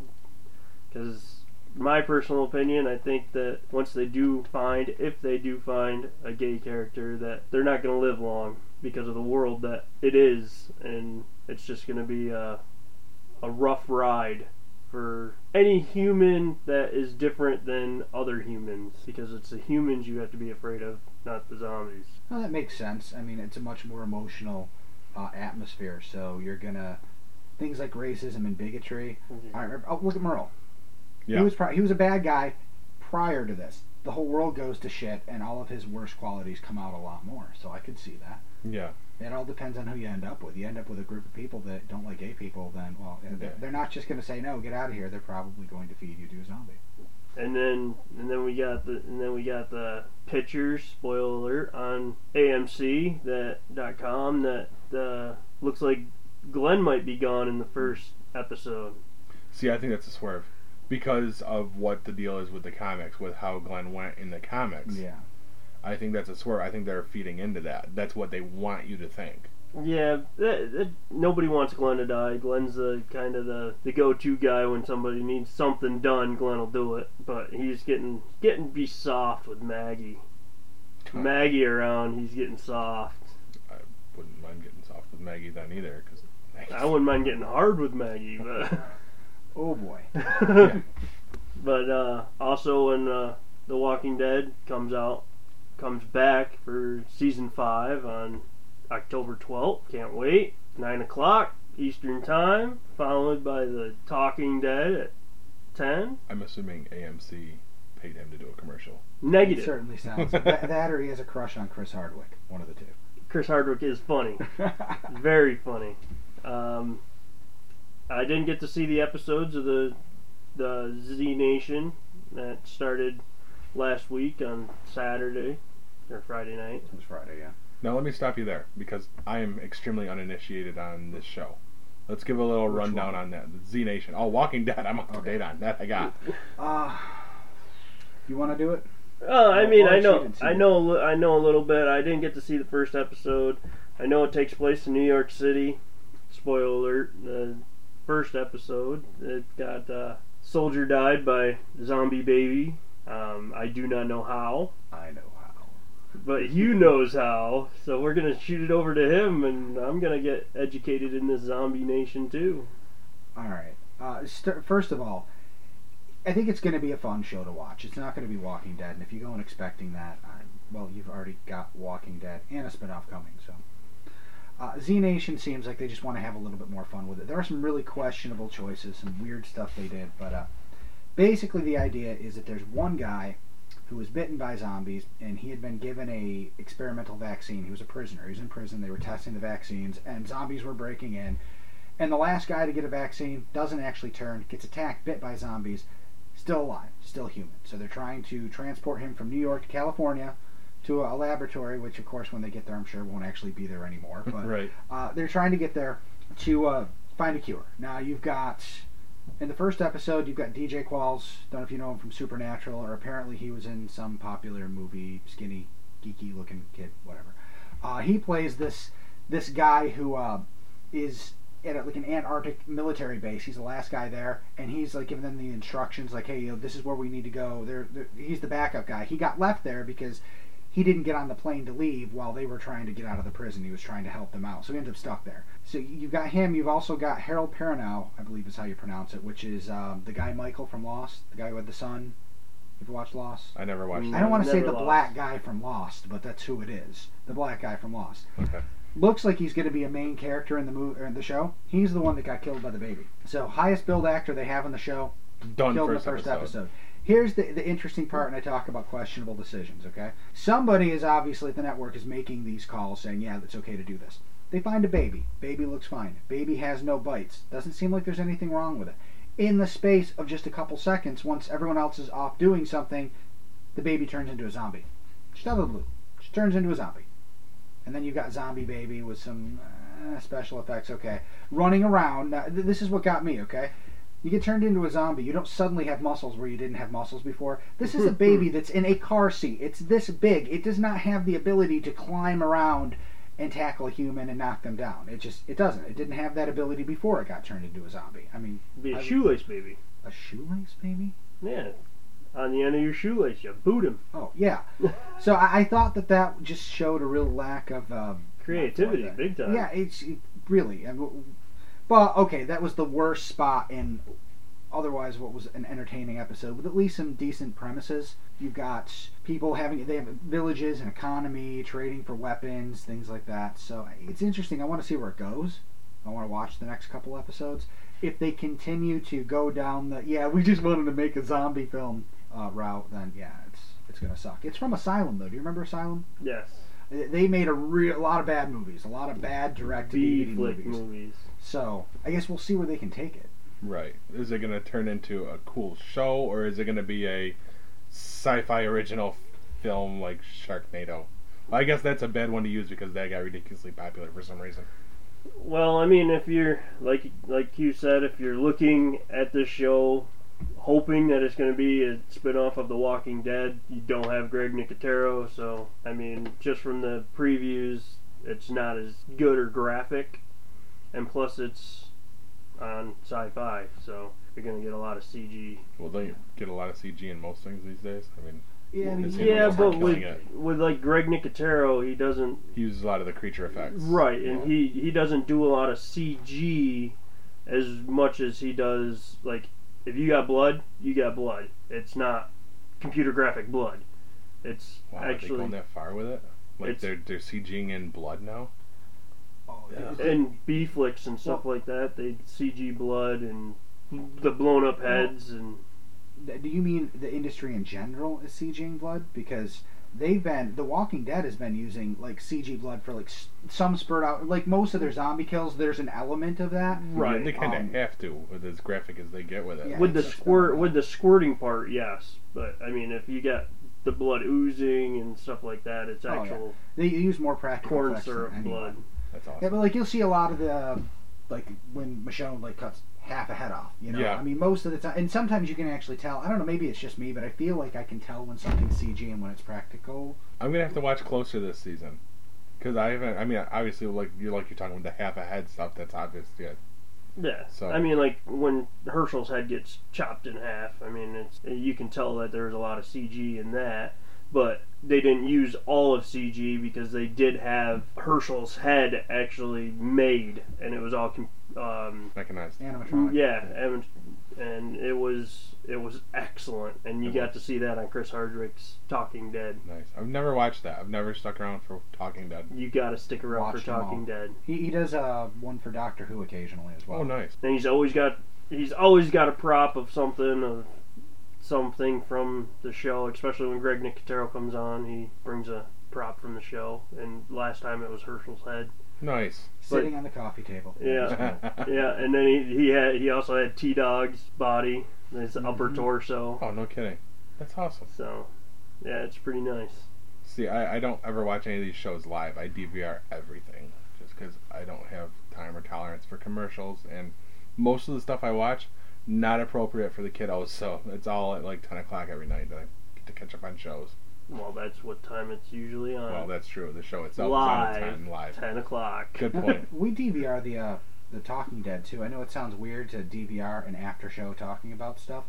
because my personal opinion, I think that once they do find, if they do find a gay character, that they're not going to live long because of the world that it is, and it's just going to be a, a rough ride for any human that is different than other humans, because it's the humans you have to be afraid of, not the zombies.
well, that makes sense. I mean, it's a much more emotional uh, atmosphere, so you're gonna things like racism and bigotry. I remember, oh, look at Merle.
Yeah.
He was pri- he was a bad guy prior to this. The whole world goes to shit, and all of his worst qualities come out a lot more. So I could see that.
Yeah.
It all depends on who you end up with. You end up with a group of people that don't like gay people, then well, they're, they're not just going to say no, get out of here. They're probably going to feed you to a zombie.
And then and then we got the and then we got the pictures. Spoiler alert on AMC that dot com that uh, looks like Glenn might be gone in the first episode.
See, I think that's a swerve because of what the deal is with the comics, with how Glenn went in the comics.
Yeah.
I think that's a swerve. I think they're feeding into that. That's what they want you to think.
Yeah, that, that, nobody wants Glenn to die. Glenn's the kind of the, the go-to guy when somebody needs something done. Glenn will do it, but he's getting getting be soft with Maggie. Maggie around, he's getting soft.
I wouldn't mind getting soft with Maggie then either, because
I wouldn't mind getting hard with Maggie, but.
Oh boy.
but uh, also when uh, The Walking Dead comes out, comes back for season five on October twelfth. Can't wait. Nine o'clock Eastern time, followed by The Talking Dead at ten.
I'm assuming AMC paid him to do a commercial.
It
Negative.
certainly sounds that, that, or he has a crush on Chris Hardwick. One of the two.
Chris Hardwick is funny, very funny. Um, I didn't get to see the episodes of the the Z Nation that started last week on Saturday or Friday night.
it was Friday, yeah.
Now let me stop you there because I am extremely uninitiated on this show. Let's give a little
Which
rundown
one?
on that. The Z Nation. Oh, Walking Dead. I'm up to date on that. I got.
Uh, you want to do it?
Oh, I mean,
well,
I know, I know, a I know a little bit. I didn't get to see the first episode. I know it takes place in New York City. Spoiler alert: the first episode, it got uh, soldier died by zombie baby. Um, I do not know how,
I know how.
But Hugh knows how. So we're gonna shoot it over to him, and I'm gonna get educated in this zombie nation too.
All right. Uh, st- first of all, I think it's going to be a fun show to watch. It's not going to be Walking Dead, and if you go in expecting that, i well, you've already got Walking Dead and a spinoff coming. So, uh, Z Nation seems like they just want to have a little bit more fun with it. There are some really questionable choices, some weird stuff they did, but uh, basically the idea is that there's one guy who was bitten by zombies, and he had been given a experimental vaccine. He was a prisoner. He was in prison. They were testing the vaccines, and zombies were breaking in. And the last guy to get a vaccine doesn't actually turn, gets attacked, bit by zombies, still alive, still human. So they're trying to transport him from New York to California to a laboratory, which of course when they get there, I'm sure won't actually be there anymore. But
right.
uh, they're trying to get there to uh, find a cure. Now you've got in the first episode you've got DJ Qualls. Don't know if you know him from Supernatural, or apparently he was in some popular movie, skinny, geeky looking kid, whatever. Uh, he plays this this guy who uh, is at a, like an Antarctic military base. He's the last guy there, and he's like giving them the instructions, like, "Hey, you know, this is where we need to go." They're, they're, he's the backup guy. He got left there because he didn't get on the plane to leave while they were trying to get out of the prison. He was trying to help them out, so he ended up stuck there. So you've got him. You've also got Harold Perrineau, I believe is how you pronounce it, which is um, the guy Michael from Lost, the guy who had the son. You ever watched Lost?
I never watched.
Mm.
I don't want to say the
Lost.
black guy from Lost, but that's who it is. The black guy from Lost.
Okay.
Looks like he's going to be a main character in the movie or in the show. He's the one that got killed by the baby. So highest billed actor they have in the show
Done
killed in the first
episode.
episode. Here's the the interesting part, and I talk about questionable decisions. Okay, somebody is obviously the network is making these calls saying, yeah, it's okay to do this. They find a baby. Baby looks fine. Baby has no bites. Doesn't seem like there's anything wrong with it. In the space of just a couple seconds, once everyone else is off doing something, the baby turns into a zombie. Just out of the blue. Just turns into a zombie. And then you've got zombie baby with some uh, special effects. Okay, running around. Now, th- this is what got me. Okay, you get turned into a zombie. You don't suddenly have muscles where you didn't have muscles before. This is a baby that's in a car seat. It's this big. It does not have the ability to climb around and tackle a human and knock them down. It just it doesn't. It didn't have that ability before it got turned into a zombie. I mean,
Be a
I-
shoelace baby.
a shoelace baby.
Yeah. On the end of your shoelace, you boot him.
Oh yeah. So I, I thought that that just showed a real lack of um,
Creativity, big time.
Yeah, it's it, really. and w- But okay, that was the worst spot in. Otherwise, what was an entertaining episode with at least some decent premises. You've got people having they have villages and economy, trading for weapons, things like that. So it's interesting. I want to see where it goes. I want to watch the next couple episodes. If they continue to go down the yeah, we just wanted to make a zombie film uh, route, then yeah, it's it's gonna suck. It's from Asylum though. Do you remember Asylum?
Yes.
They made a real a lot of bad movies, a lot of bad direct to DVD movies.
movies.
So I guess we'll see where they can take it.
Right. Is it going to turn into a cool show, or is it going to be a sci-fi original film like Sharknado? I guess that's a bad one to use because that got ridiculously popular for some reason.
Well, I mean, if you're like like you said, if you're looking at this show, hoping that it's going to be a spin-off of The Walking Dead, you don't have Greg Nicotero, so I mean, just from the previews, it's not as good or graphic, and plus it's on Sci-Fi, so you're going to get a lot of CG.
Well, don't you get a lot of CG in most things these days? I mean,
Yeah, I mean,
It's
you-
even
Yeah, but with
it.
with like Greg Nicotero, he doesn't
he uses a lot of the creature effects.
Right, and
Yeah.
he he doesn't do a lot of CG as much as he does like if you got blood, you got blood. It's not computer graphic blood. It's
Wow, are they
actually
going that far with it? Like they're they're CGing in blood now.
oh,
Yeah.
and B flicks and stuff like that. They CG blood and the blown up heads and
do you mean the industry in general is CGing blood? Because they've been The Walking Dead has been using like CG blood for like s- some spurt out like most of their zombie kills. There's an element of that.
Right,
They kind of
um,
have to with as graphic as they get with it.
Yeah.
with the
it's just
squirt with the squirting part, yes. But I mean, if you get the blood oozing and stuff like that, it's
Oh, yeah.
actual
They use more practical
corn
effects than
syrup
anyone.
blood.
That's awesome.
Yeah, but like you'll see a lot of the like when Michonne like cuts half a head off. You know,
Yeah.
I mean most of the time, and sometimes you can actually tell. I don't know, maybe it's just me, but I feel like I can tell when something's CG and when it's practical.
I'm gonna have to watch closer this season because I haven't. I mean, obviously, like you're like you're talking about the half a head stuff. That's obvious. Yeah.
Yeah.
So-
I mean, like when Hershel's head gets chopped in half. I mean, it's you can tell that there's a lot of CG in that, but they didn't use all of CG because they did have Hershel's head actually made, and it was all um,
Mechanized.
Animatronic.
yeah, and, and it was it was excellent, and you
It
got
was.
to see that on Chris Hardwick's Talking Dead.
Nice. I've never watched that. I've never stuck around for Talking Dead.
You got to stick around
Watched
for Talking. Dead.
He, he does uh, one for Doctor Who occasionally as well.
Oh, nice.
And he's always got he's always got a prop of something of something from the show, especially when Greg Nicotero comes on, he brings a prop from the show. And last time it was Hershel's head.
Nice.
Sitting on the coffee table.
Yeah. Yeah, and then he he had he also had T Dog's body, his upper
Mhm.
torso.
Oh, no kidding. That's awesome.
So yeah, it's pretty nice.
See, I, I don't ever watch any of these shows live. I DVR everything just because I don't have time or tolerance for commercials. And most of the stuff I watch, not appropriate for the kiddos. So it's all at like 10 o'clock every night that I get to catch up on shows.
Well, that's what time it's usually on.
Well, that's true. The show itself
live,
is on at 10 live.
ten o'clock.
Good point.
we DVR the uh, the Talking Dead too. I know it sounds weird to DVR an after show talking about stuff,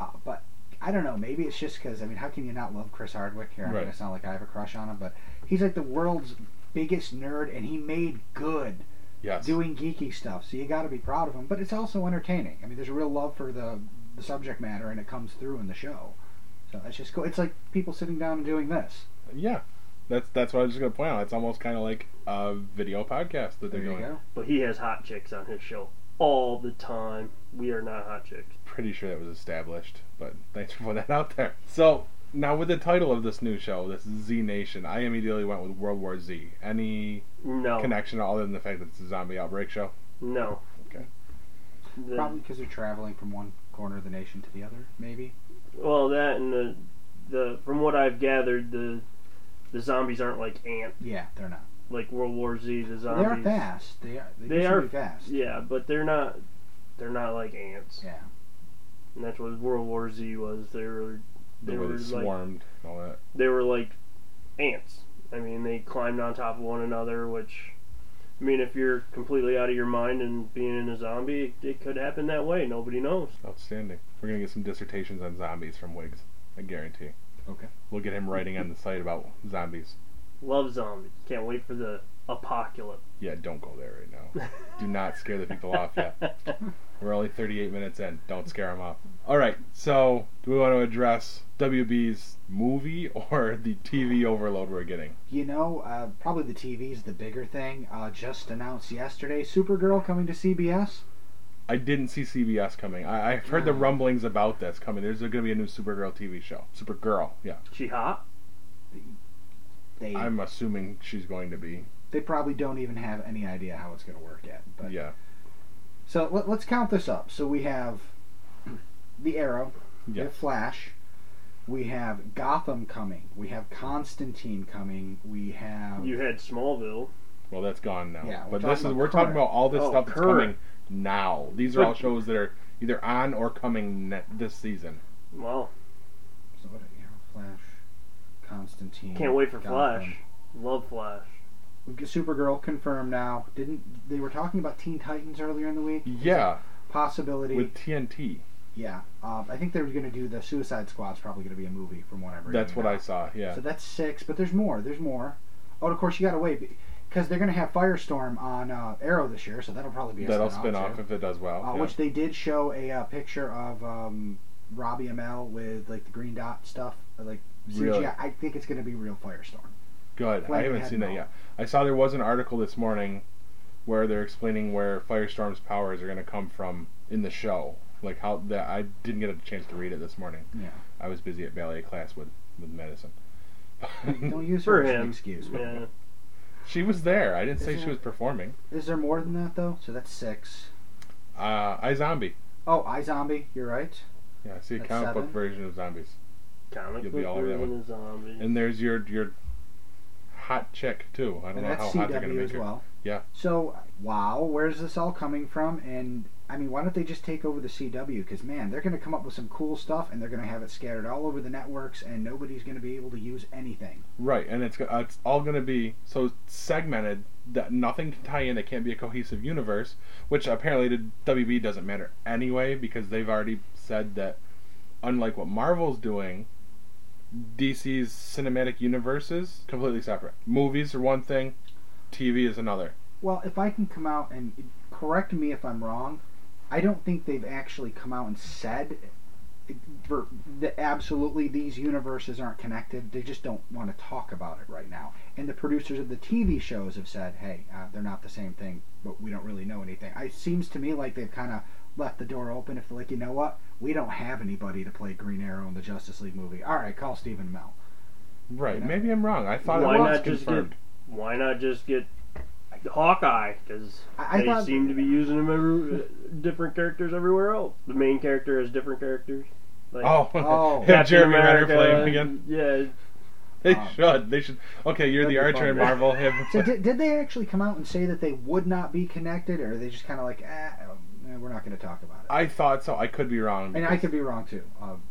uh, but I don't know. Maybe it's just because I mean, how can you not love Chris Hardwick? Here, I'm
Right.
gonna sound like I have a crush on him, but he's like the world's biggest nerd, and he made good
Yes.
doing geeky stuff. So you got to be proud of him. But it's also entertaining. I mean, there's a real love for the the subject matter, and it comes through in the show. So it's just cool. It's like people sitting down and doing this.
Yeah. That's that's what I was just gonna point out. It's almost kind of like a video podcast that they're doing.
go.
But he has hot chicks on his show. all the time. We are not hot chicks.
Pretty sure that was established, but thanks for putting that out there. So now with the title of this new show, this Z Nation, I immediately went with World War Z. Any
No,
connection other than the fact that it's a zombie outbreak show?
no.
Okay.
The-
Probably because they're traveling from one corner of the nation to the other, maybe.
Well, that and the the from what I've gathered, the the zombies aren't like ant
Yeah, they're not.
like World War Z. The zombies.
They are fast. They are. They,
They are
fast.
Yeah, but they're not. They're not like ants.
Yeah.
And that's what World War Z was. They were
The
They
way
were
they
like-
swarmed and all that.
they were like ants. I mean, they climbed on top of one another, which. I mean, if you're completely out of your mind and being in a zombie, it, it could happen that way. Nobody knows.
Outstanding. We're gonna get some dissertations on zombies from Wiggs. I guarantee.
Okay.
We'll get him writing on the site about zombies.
Love zombies. Can't wait for the apocalypse.
Yeah, don't go there right now. Do not scare the people off yet. We're only 38 minutes in. Don't scare them off. All right. So, do we want to address WB's movie or the TV overload we're getting?
You know, uh, probably the TV's the bigger thing. Uh, just announced yesterday, Supergirl coming to CBS.
I didn't see CBS coming. I, I've heard the rumblings about this coming. There's going to be a new Supergirl TV show. Supergirl, yeah.
she hot?
They
I'm assuming she's going to be.
They probably don't even have any idea how it's going to work yet. But
Yeah.
so let, let's count this up. So we have the Arrow, we
Yeah.
have Flash, we have Gotham coming, we have Constantine coming, we have
You had Smallville.
Well, that's gone now.
Yeah,
but this is we're talking about all this
Oh,
stuff that's
current.
coming now. These are all shows that are either on or coming ne- this season.
Wow.
so what, Arrow, Flash, Constantine.
Can't wait for
Gotham.
Flash. Love Flash.
Supergirl confirmed now. Didn't they were talking about Teen Titans earlier in the week?
Yeah,
Possibility.
with TNT.
yeah. Um, I think they were going to do the Suicide Squad's probably going to be a movie from what I'm reading.
That's what
now.
I saw. Yeah.
So that's six, but there's more. There's more. Oh, and of course you got to wait because they're going to have Firestorm on uh, Arrow this year, so that'll probably be a
That'll spin off
too.
if it does well.
Uh,
yeah.
Which they did show a uh, picture of um, Robbie Amell with like the green dot stuff, like CGI.
Really?
I think it's going to be real Firestorm.
Good. I haven't seen that yet. I saw there was an article this morning where they're explaining where Firestorm's powers are going to come from in the show. Like how that I didn't get a chance to read it this morning.
Yeah.
I was busy at ballet class with with medicine.
Don't use
For
her as an
him.
excuse.
Yeah.
she was there. I didn't say
Isn't
she
it-
was performing.
Is there more than that though? So that's six.
Uh, iZombie.
Oh, iZombie. You're right.
Yeah, see a
That's
comic book
seven.
version of zombies.
Comic
You'll be
book
all over that
version of zombies.
And there's your your hot chick too. I don't
And
know how
that's
hot they're gonna
CW
make
as well.
Yeah.
So, wow, where's this all coming from? And I mean, why don't they just take over the CW? Because man, they're going to come up with some cool stuff, and they're going to have it scattered all over the networks, and nobody's going to be able to use anything.
Right, and it's uh, it's all going to be so segmented that nothing can tie in. It can't be a cohesive universe, which apparently to WB doesn't matter anyway because they've already said that unlike what Marvel's doing, DC's cinematic universes completely separate. Movies are one thing, TV is another.
Well, if I can come out and correct me if I'm wrong, I don't think they've actually come out and said that absolutely these universes aren't connected. They just don't want to talk about it right now. And the producers of the TV shows have said, "Hey, uh, they're not the same thing, but we don't really know anything." It seems to me like they've kind of left the door open. If they're like, you know what, we don't have anybody to play Green Arrow in the Justice League movie. All right, call Stephen Amell.
Right,
You know?
maybe I'm wrong. I thought
Why
it was
not just
confirmed.
Why not just get Hawkeye? Because
I, I
they
thought
seem to be using them every, uh, different characters everywhere else. The main character has different characters. Like
Oh,
Oh.
have
Captain
Jeremy Renner
America,
play him again.
Yeah,
They
Um,
should. They should. Okay, you're the Archer
fun.
in Marvel. Have
So did, did they actually come out and say that they would not be connected, or are they just kind of like, eh, eh, we're not going to talk about it?
I thought so. I could be wrong.
and I could be wrong too. Um,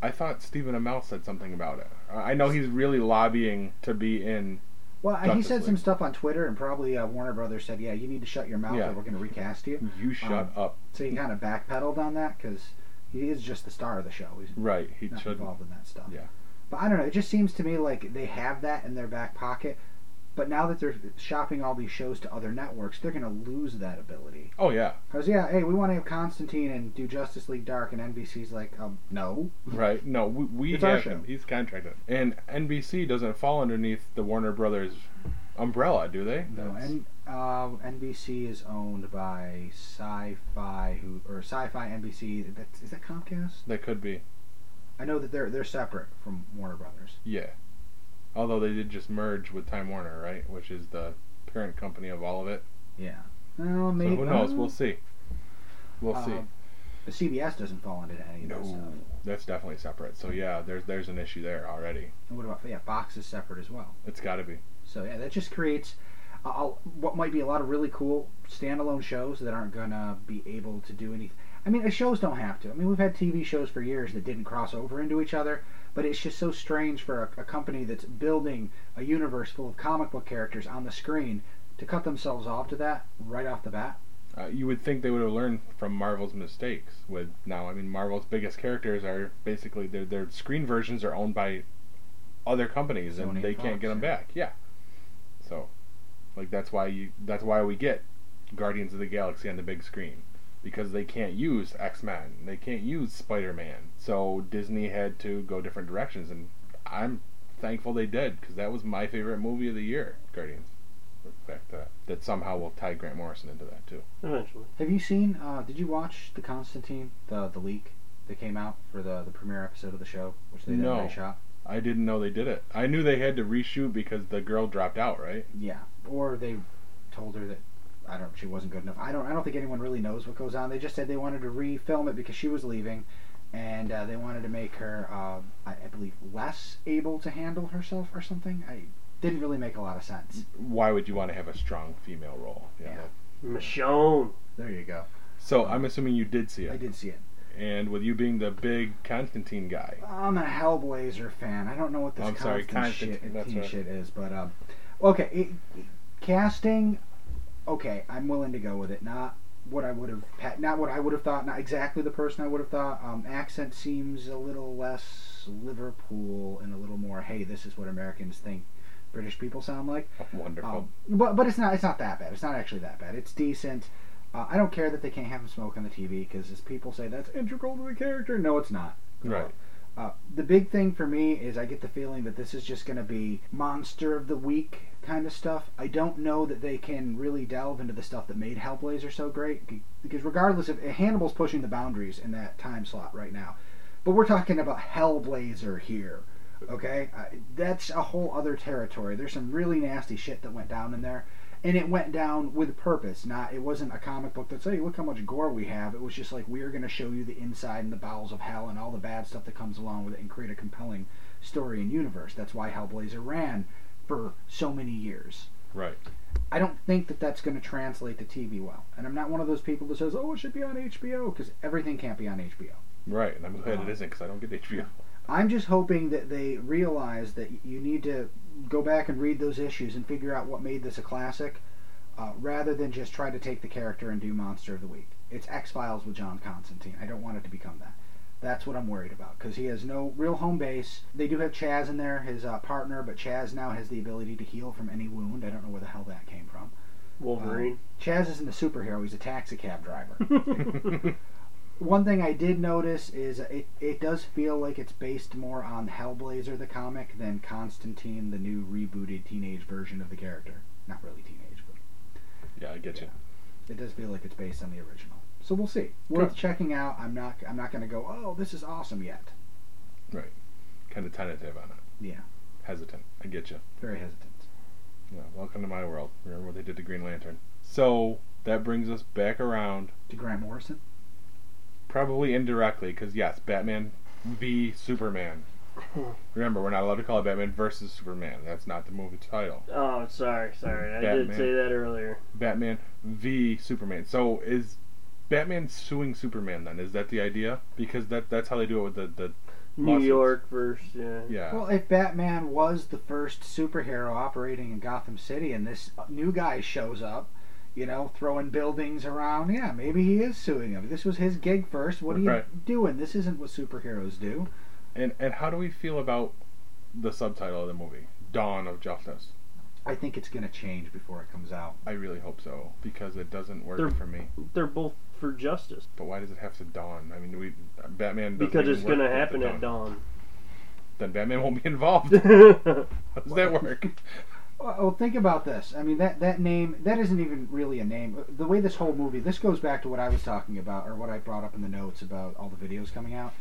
I thought Stephen Amell said something about it. I know he's really lobbying to be in.
well, he
Justice
said some stuff on Twitter, and probably uh, Warner Brothers said, "Yeah, you need to shut your mouth,
Yeah.
or we're going to recast you."
You shut
Um,
up.
So he kind of backpedaled on that because he is just the star of the show. He's
Right. He
not
should.
involved in that stuff.
Yeah.
But I don't know. It just seems to me like they have that in their back pocket. But now that they're shopping all these shows to other networks, they're going to lose that ability.
Oh yeah.
Because yeah, hey, we want to have Constantine and do Justice League Dark, and NBC's like, um, no.
Right. No, we, we
It's
have him. He's contracted, and NBC doesn't fall underneath the Warner Brothers Umbrella, do they?
No,
That's-
N, uh, NBC is owned by Sci-Fi, who or Sci-Fi NBC. That, is that Comcast?
that could be.
I know that they're they're separate from Warner Brothers.
Yeah. Although they did just merge with Time Warner, right? Which is the parent company of all of it.
Yeah. Well, maybe.
so who knows?
uh,
We'll see. We'll see.
uh, The CBS doesn't fall into any of that stuff.
No, that's definitely separate. So yeah, there's there's an issue there already.
And what about yeah? Fox is separate as well.
It's got to be.
So yeah, that just creates uh, uh, what might be a lot of really cool standalone shows that aren't gonna be able to do anything. I mean, uh, shows don't have to. I mean, we've had TV shows for years that didn't cross over into each other, but it's just so strange for a, a company that's building a universe full of comic book characters on the screen to cut themselves off to that right off the bat.
Uh, you would think they would have learned from Marvel's mistakes. With now, I mean, Marvel's biggest characters are basically their their screen versions are owned by other companies,
Sony
and they
and
can't
Fox,
get them
yeah.
back. Yeah. So, like that's why you that's why we get Guardians of the Galaxy on the big screen because they can't use X Men, they can't use Spider Man. So Disney had to go different directions, and I'm thankful they did because that was my favorite movie of the year, Guardians. Back to that. That somehow will tie Grant Morrison into that too.
Eventually.
Have you seen? Uh, did you watch the Constantine the the leak that came out for the the premiere episode of the show, which they
No.
then shot?
I didn't know they did it. I knew they had to reshoot because the girl dropped out, right?
Yeah, or they told her that I don't. She wasn't good enough. I don't. I don't think anyone really knows what goes on. They just said they wanted to refilm it because she was leaving, and uh, they wanted to make her, uh, I, I believe, less able to handle herself or something. I didn't really make a lot of sense.
Why would you want to have a strong female role?
Yeah.
Michonne.
There you go.
So I'm assuming you did see it.
I did see it.
and with you being the big Constantine guy,
I'm a Hellblazer fan. I don't know what this
I'm sorry,
Constantine
Constantine,
shit,
that's right.
shit is, but um, okay, it, it- casting. Okay, I'm willing to go with it. Not what I would have, not what I would have thought. Not exactly the person I would have thought. Um, accent seems a little less Liverpool and a little more. Hey, this is what Americans think British people sound like.
wonderful.
Um, but but it's not it's not that bad. It's not actually that bad. It's decent. Uh, I don't care that they can't have him smoke on the TV because as people say that's integral to the character. No, it's not.
right.
Uh, the big thing for me is I get the feeling that this is just going to be monster of the week kind of stuff. I don't know that they can really delve into the stuff that made Hellblazer so great because regardless of Hannibal's pushing the boundaries in that time slot right now, but we're talking about Hellblazer here. Okay, uh, that's a whole other territory. There's some really nasty shit that went down in there, and it went down with purpose. Not it wasn't a comic book that say, "Look how much gore we have." It was just like we're going to show you the inside and the bowels of hell and all the bad stuff that comes along with it, and create a compelling story and universe. That's why Hellblazer ran for so many years.
Right.
I don't think that that's going to translate to TV well, and I'm not one of those people that says, "Oh, it should be on HBO," because everything can't be on HBO.
Right. And I'm glad
Uh,
it isn't because I don't get HBO.
I'm just hoping that they realize that you need to go back and read those issues and figure out what made this a classic, uh, rather than just try to take the character and do Monster of the Week. It's X Files with John Constantine. I don't want it to become that. That's what I'm worried about because he has no real home base. They do have Chaz in there, his uh, partner, but Chaz now has the ability to heal from any wound. I don't know where the hell that came from.
Wolverine.
Chaz isn't a superhero; he's a taxi cab driver. One thing I did notice is it, it does feel like it's based more on Hellblazer the comic than Constantine the new rebooted teenage version of the character. Not really teenage, but
yeah, I get you.
it does feel like it's based on the original. So we'll see. Worth checking out. I'm not I'm not going to go, "Oh, this is awesome" yet.
Right, kind of tentative on it.
Yeah,
Hesitant. I get you.
very hesitant.
Yeah. Welcome to my world. Remember what they did to Green Lantern. So that brings us back around,
To Grant Morrison.
Probably indirectly, because yes, Batman v Superman. Remember, we're not allowed to call it Batman versus Superman. That's not the movie title.
Oh, sorry, sorry. I did
Batman.
say that earlier.
Batman v Superman. So is Batman suing Superman then? Is that the idea? Because that that's how they do it with the, the
New
Lawsuits.
York versus yeah.
yeah.
Well, if Batman was the first superhero operating in Gotham City and this new guy shows up, you know, throwing buildings around, yeah, maybe he is suing him. This was his gig first. What are you
Right.
doing? This isn't what superheroes do.
And and how do we feel about the subtitle of the movie, Dawn of Justice?
I think it's going to change before it comes out.
I really hope so because it doesn't work
They're-
for me.
They're both for justice
But why does it have to dawn? I mean, we Batman doesn't
because
even
it's
work
gonna
with the
happen at dawn.
Then Batman won't be involved. How does that work?
Well, think about this. I mean, that that name that isn't even really a name. The way this whole movie, this goes back to what I was talking about, or what I brought up in the notes about all the videos coming out.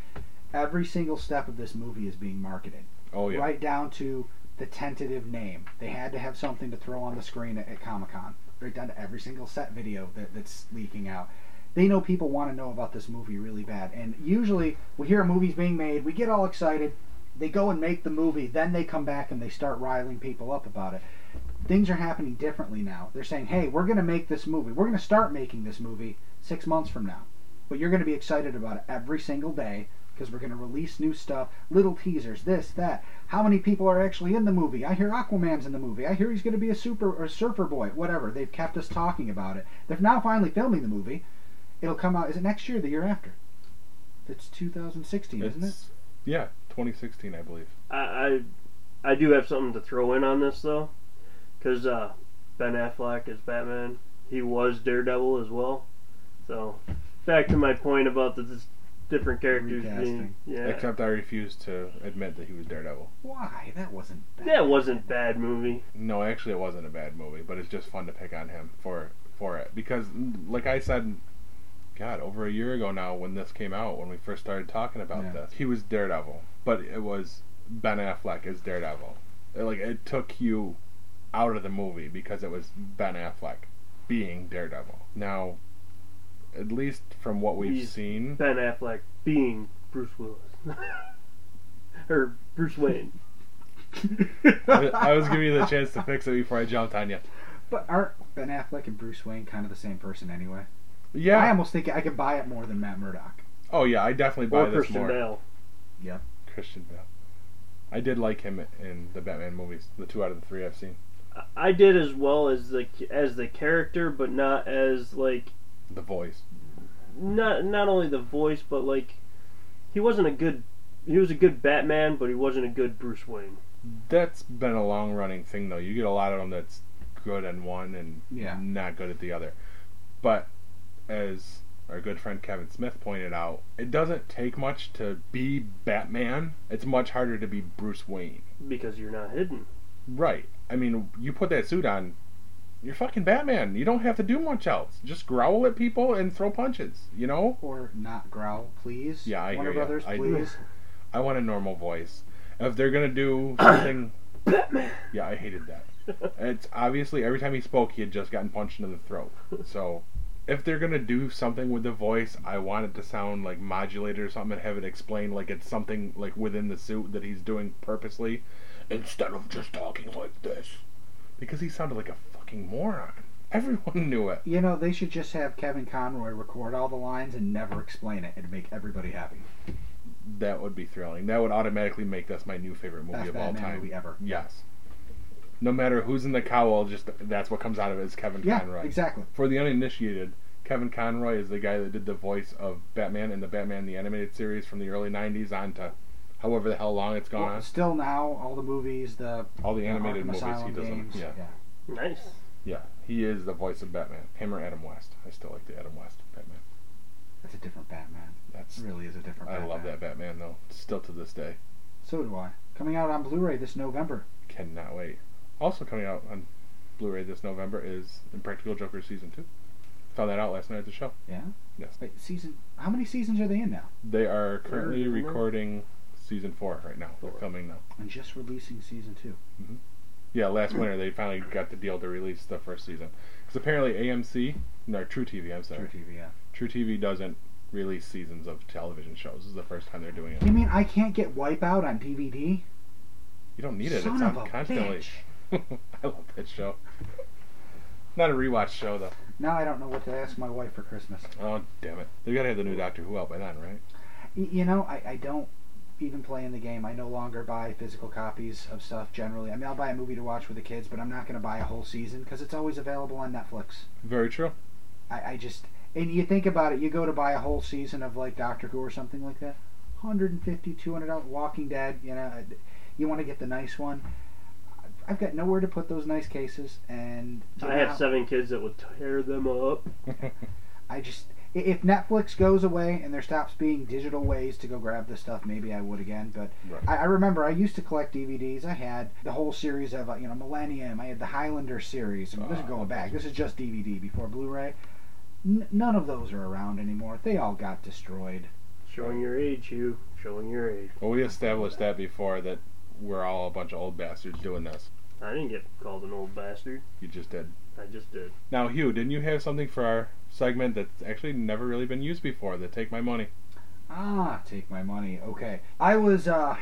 Every single step of this movie is being marketed,
Oh yeah.
right down to the tentative name. They had to have something to throw on the screen at, at Comic Con, right down to every single set video that, that's leaking out. They know people want to know about this movie really bad, and usually we hear a movie's being made, we get all excited. They go and make the movie, then they come back and they start riling people up about it things are happening differently now. They're saying, "Hey, we're going to make this movie. We're going to start making this movie 6 months from now." But you're going to be excited about it every single day because we're going to release new stuff, little teasers, this, that. How many people are actually in the movie? I hear Aquaman's in the movie. I hear he's going to be a super or surfer boy, whatever. They've kept us talking about it. They're now finally filming the movie. It'll come out is it next year, or the year after? It's 2016, isn't it?
Yeah, 2016, I believe.
I, I I do have something to throw in on this though, because uh, Ben Affleck is Batman. He was Daredevil as well. So back to my point about the this different characters being yeah.
Except I refuse to admit that he was Daredevil.
Why? That wasn't bad.
that wasn't bad movie.
No, actually, it wasn't a bad movie, but it's just fun to pick on him for for it because, like I said, God, over a year ago now, when this came out, when we first started talking about
Yeah.
this, he was Daredevil, but it was Ben Affleck as Daredevil. It, like it took you out of the movie because it was Ben Affleck being Daredevil. Now, at least from what we've
He's-
seen,
Ben Affleck being Bruce Willis. or Bruce Wayne.
I I was giving you the chance to fix it before I jumped on you.
But aren't Ben Affleck and Bruce Wayne kind of the same person anyway? I almost think I could buy it more than Matt Murdock.
Oh yeah, I definitely buy
or
this
Christian
more.
Bale. Yeah.
Christian Bale. I did like him in the Batman movies, the two out of the three I've seen.
I did as well as the as the character, but not as like
The voice.
not not only the voice, but like he wasn't a good. He was a good Batman, but he wasn't a good Bruce Wayne.
That's been a long running thing though. You get a lot of them that's good in one and
Yeah.
not good at the other. But as our good friend Kevin Smith pointed out, it doesn't take much to be Batman. It's much harder to be Bruce Wayne.
because you're not hidden.
Right. I mean, you put that suit on, you're fucking Batman. You don't have to do much else. Just growl at people and throw punches, you know?
Or not growl, please.
Yeah, I
Warner
hear ya.
Brothers,
I-
please.
I want a normal voice. If they're gonna do something,
Batman.
yeah, I hated that. It's obviously every time he spoke, he had just gotten punched in the throat. So, if they're gonna do something with the voice, I want it to sound like modulated or something, and have it explained like it's something like within the suit that he's doing purposely, instead of just talking like this, because he sounded like a fucking moron. Everyone knew it.
You know, they should just have Kevin Conroy record all the lines and never explain it. It'd make everybody happy.
That would be thrilling. That would automatically make this my new favorite movie
Best
of all
Batman
time.
movie ever.
Yes. No matter who's in the cowl, just that's what comes out of it is Kevin
Yeah,
Conroy.
exactly.
For the uninitiated, Kevin Conroy is the guy that did the voice of Batman in the Batman the Animated Series from the early '90s on to however the hell long it's gone
Well,
on.
still now, all the movies, the
All the
the
animated
Arkham
movies he
Asylum
does them.
games.
Yeah,
Nice.
yeah, he is the voice of Batman. Him or Adam West. I still like the Adam West Batman.
That's a different Batman.
That's
really is a different
I
Batman.
love that Batman though. Still to this day,
So do I. Coming out on Blu-ray this November.
cannot wait. Also coming out on Blu-ray this November is Impractical Joker season two. Found that out last night at the show.
Yeah.
Yes.
Wait, season. How many seasons are they in now?
They are currently
Third, remember?
recording season four right now. They're
coming
filming now.
And just releasing season two. mm-hmm.
Yeah, last winter they finally got the deal to release the first season. Because apparently AMC, no, truTV, I'm sorry.
truTV. Yeah.
truTV doesn't release seasons of television shows. This is the first time they're doing it.
You mean I can't get Wipeout on DVD?
You don't need it.
Son
it's
of
on
a
constantly.
bitch.
I love that show. Not a rewatch show though.
Now I don't know what to ask my wife for Christmas.
Oh damn it! They gotta have the new Doctor Who out by then, right?
Y- you know, I, I don't even play in the game. I no longer buy physical copies of stuff generally. I mean, I'll buy a movie to watch with the kids, but I'm not going to buy a whole season because it's always available on Netflix.
Very true.
I, I just and you think about it, you go to buy a whole season of like Doctor Who or something like that, 150 200 dollars. Walking Dead, you know, you want to get the nice one. I've got nowhere to put those nice cases, and you
I
know,
have seven kids that would tear them up.
I just if Netflix goes away and there stops being digital ways to go grab this stuff, maybe I would again. But
Right.
I, I remember I used to collect DVDs. I had the whole series of uh, you know Millennium. I had the Highlander series. And this is
Ah,
going back. This is just DVD before Blu-ray. N- none of those are around anymore. They all got destroyed.
Showing your age, Hugh. Showing your age.
Well, we established that before that we're all a bunch of old bastards doing this.
I didn't get called an old bastard.
You just did.
I just did.
Now, Hugh, didn't you have something for our segment that's actually never really been used before? The Take My Money.
Ah, take my money. Okay, I was. uh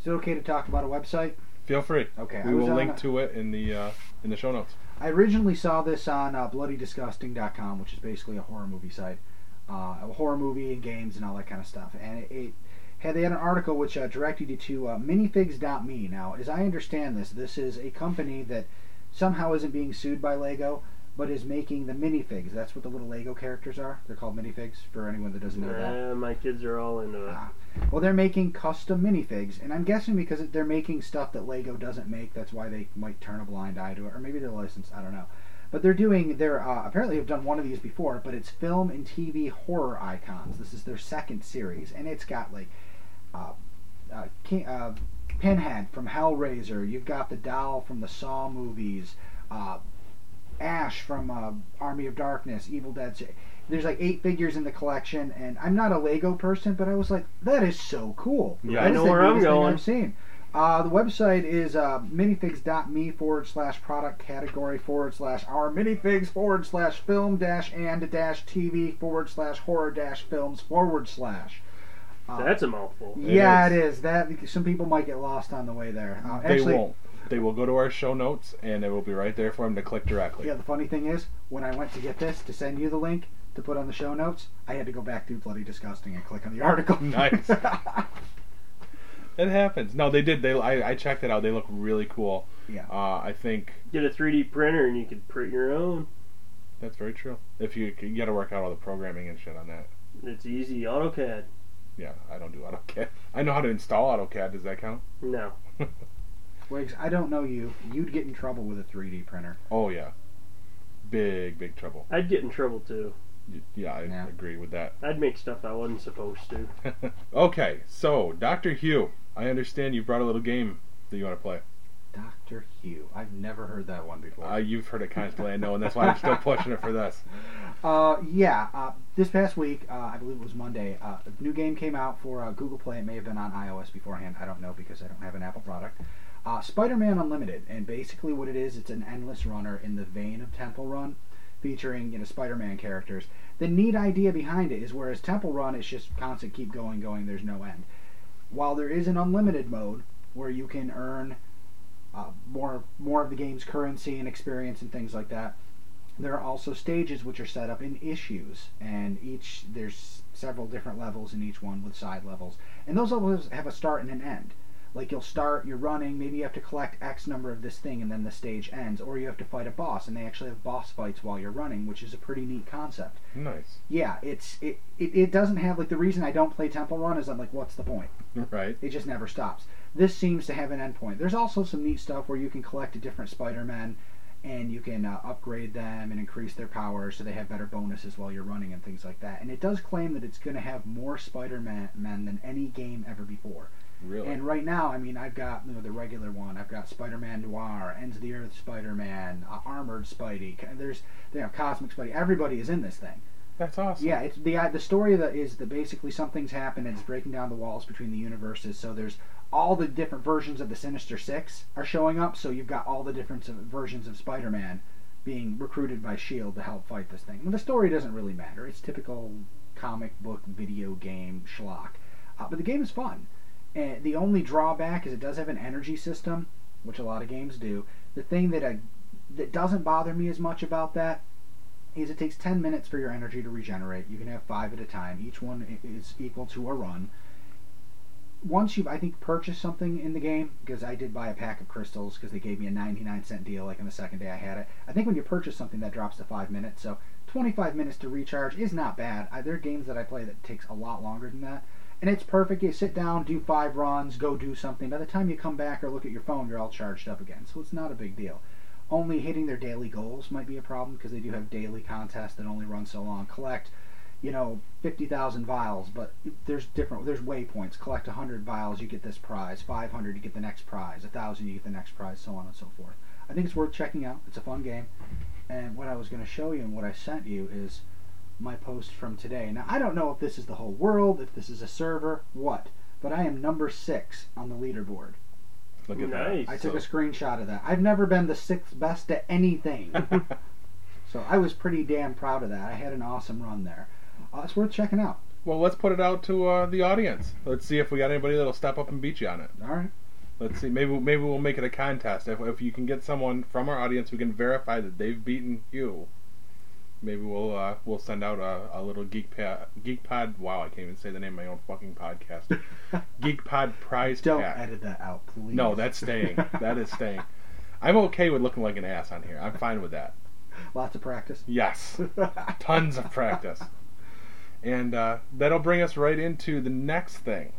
Is it okay to talk about a website?
Feel free.
Okay, I
We
was
will link
a-
to it in the uh, in the show notes.
I originally saw this on uh, BloodyDisgusting.com, which is basically a horror movie site, uh, a horror movie and games and all that kind of stuff. And it, it had they had an article which uh, directed you to uh, Minifigs.me. Now, as I understand this, this is a company that somehow isn't being sued by Lego, but is making the minifigs. That's what the little Lego characters are. They're called minifigs for anyone that doesn't know that.
My kids are all into it.
Ah. Well, they're making custom minifigs, and I'm guessing because they're making stuff that Lego doesn't make, that's why they might turn a blind eye to it, or maybe they're licensed. I don't know. But they're doing. They're uh, apparently have done one of these before, but it's film and TV horror icons. This is their second series, and it's got like uh, uh, King, uh, Pinhead from Hellraiser. You've got the doll from the Saw movies. Uh, Ash from uh, Army of Darkness, Evil Dead. There's like eight figures in the collection, and I'm not a Lego person, but I was like, that is so cool.
Yeah,
That
I know where I'm going.
I've seen. Uh, the website is uh, minifigs.me forward slash product category forward slash our minifigs forward slash film dash and dash TV forward slash horror dash films forward slash. Uh,
That's a mouthful.
yeah,
is.
it is. That some people might get lost on the way there. Uh,
they
actually,
won't. They will go to our show notes, and it will be right there for them to click directly.
Yeah, the funny thing is, when I went to get this to send you the link to put on the show notes, I had to go back through Bloody Disgusting and click on the article.
Nice. It happens. No, they did. They I, I checked it out. They look really cool.
Yeah.
Uh, I think
Get a 3D printer and you could print your own.
that's very true. If you you got to work out all the programming and shit on that.
It's easy. AutoCAD.
Yeah, I don't do AutoCAD. I know how to install AutoCAD. Does that count?
No.
Wiggs, I don't know you. You'd get in trouble with a 3D printer.
Oh yeah, big big trouble.
I'd get in trouble too.
Y- Yeah, I
Yeah.
agree with that.
I'd make stuff I wasn't supposed to.
okay, so Doctor Hugh, I understand you brought a little game that you want to play.
Dr. Hugh. I've never heard that one before.
Uh, you've heard it constantly, I know, and that's why I'm still pushing it for this.
Uh, yeah, uh, this past week, uh, I believe it was Monday, uh, a new game came out for uh, Google Play. It may have been on iOS beforehand. I don't know because I don't have an Apple product. Uh, Spider-Man Unlimited, and basically what it is, it's an endless runner in the vein of Temple Run, featuring you know Spider-Man characters. The neat idea behind it is whereas Temple Run, it's just constant, keep going, going. There's no end. While there is an unlimited mode where you can earn uh, more more of the game's currency and experience and things like that. There are also stages which are set up in issues, and each there's several different levels in each one with side levels, and those levels have a start and an end. Like you'll start, you're running, maybe you have to collect X number of this thing, and then the stage ends, or you have to fight a boss, and they actually have boss fights while you're running, which is a pretty neat concept.
Nice,
Yeah, it's it, it, it doesn't have like the reason I don't play Temple Run is I'm like, what's the point?
right?
It just never stops. This seems to have an endpoint. There's also some neat stuff where you can collect different Spider-Men and you can uh, upgrade them and increase their powers so they have better bonuses while you're running and things like that. And it does claim that it's going to have more Spider-Man men than any game ever before.
Really?
And right now, I mean, I've got you know, the regular one. I've got Spider-Man Noir, Ends of the Earth Spider-Man, uh, Armored Spidey. There's you know, Cosmic Spidey. Everybody is in this thing.
That's awesome.
Yeah, it's the uh, the story that is that basically something's happened and it's breaking down the walls between the universes. So there's all the different versions of the Sinister Six are showing up. So you've got all the different uh, versions of Spider-Man being recruited by Shield to help fight this thing. The story doesn't really matter. It's typical comic book video game schlock, uh, but the game is fun. And the only drawback is it does have an energy system, which a lot of games do. The thing that I, that doesn't bother me as much about that is it takes 10 minutes for your energy to regenerate. You can have five at a time. Each one is equal to a run. Once you've, I think, purchased something in the game, because I did buy a pack of crystals because they gave me a 99 cent deal like on the second day I had it. I think when you purchase something, that drops to five minutes. So 25 minutes to recharge is not bad. I, there are games that I play that takes a lot longer than that. And it's perfect. You sit down, do five runs, go do something. By the time you come back or look at your phone, you're all charged up again. So it's not a big deal. Only hitting their daily goals might be a problem because they do have daily contests that only run so long. Collect, you know, 50,000 vials, but there's different, there's waypoints. Collect 100 vials, you get this prize. 500, you get the next prize. 1,000, you get the next prize, so on and so forth. I think it's worth checking out. It's a fun game. And what I was going to show you and what I sent you is my post from today. Now, I don't know if this is the whole world, if this is a server, what, but I am number six on the leaderboard.
Look at
Nice.
I took
So-
a screenshot of that. I've never been the sixth best at anything. so I was pretty damn proud of that. I had an awesome run there. Uh, it's worth checking out.
well, let's put it out to uh, the audience. Let's see if we got anybody that'll step up and beat you on it.
All right.
Let's see. Maybe maybe we'll make it a contest. If if you can get someone from our audience who can verify that they've beaten you, maybe we'll uh, we'll send out a, a little geek pad, geek pod. Wow, I can't even say the name of my own fucking podcast. geek pod prize
Don't
pack.
edit that out, please.
No, that's staying. that is staying. I'm okay with looking like an ass on here. I'm fine with that.
Lots of practice.
Yes, tons of practice. And uh, that'll bring us right into the next thing.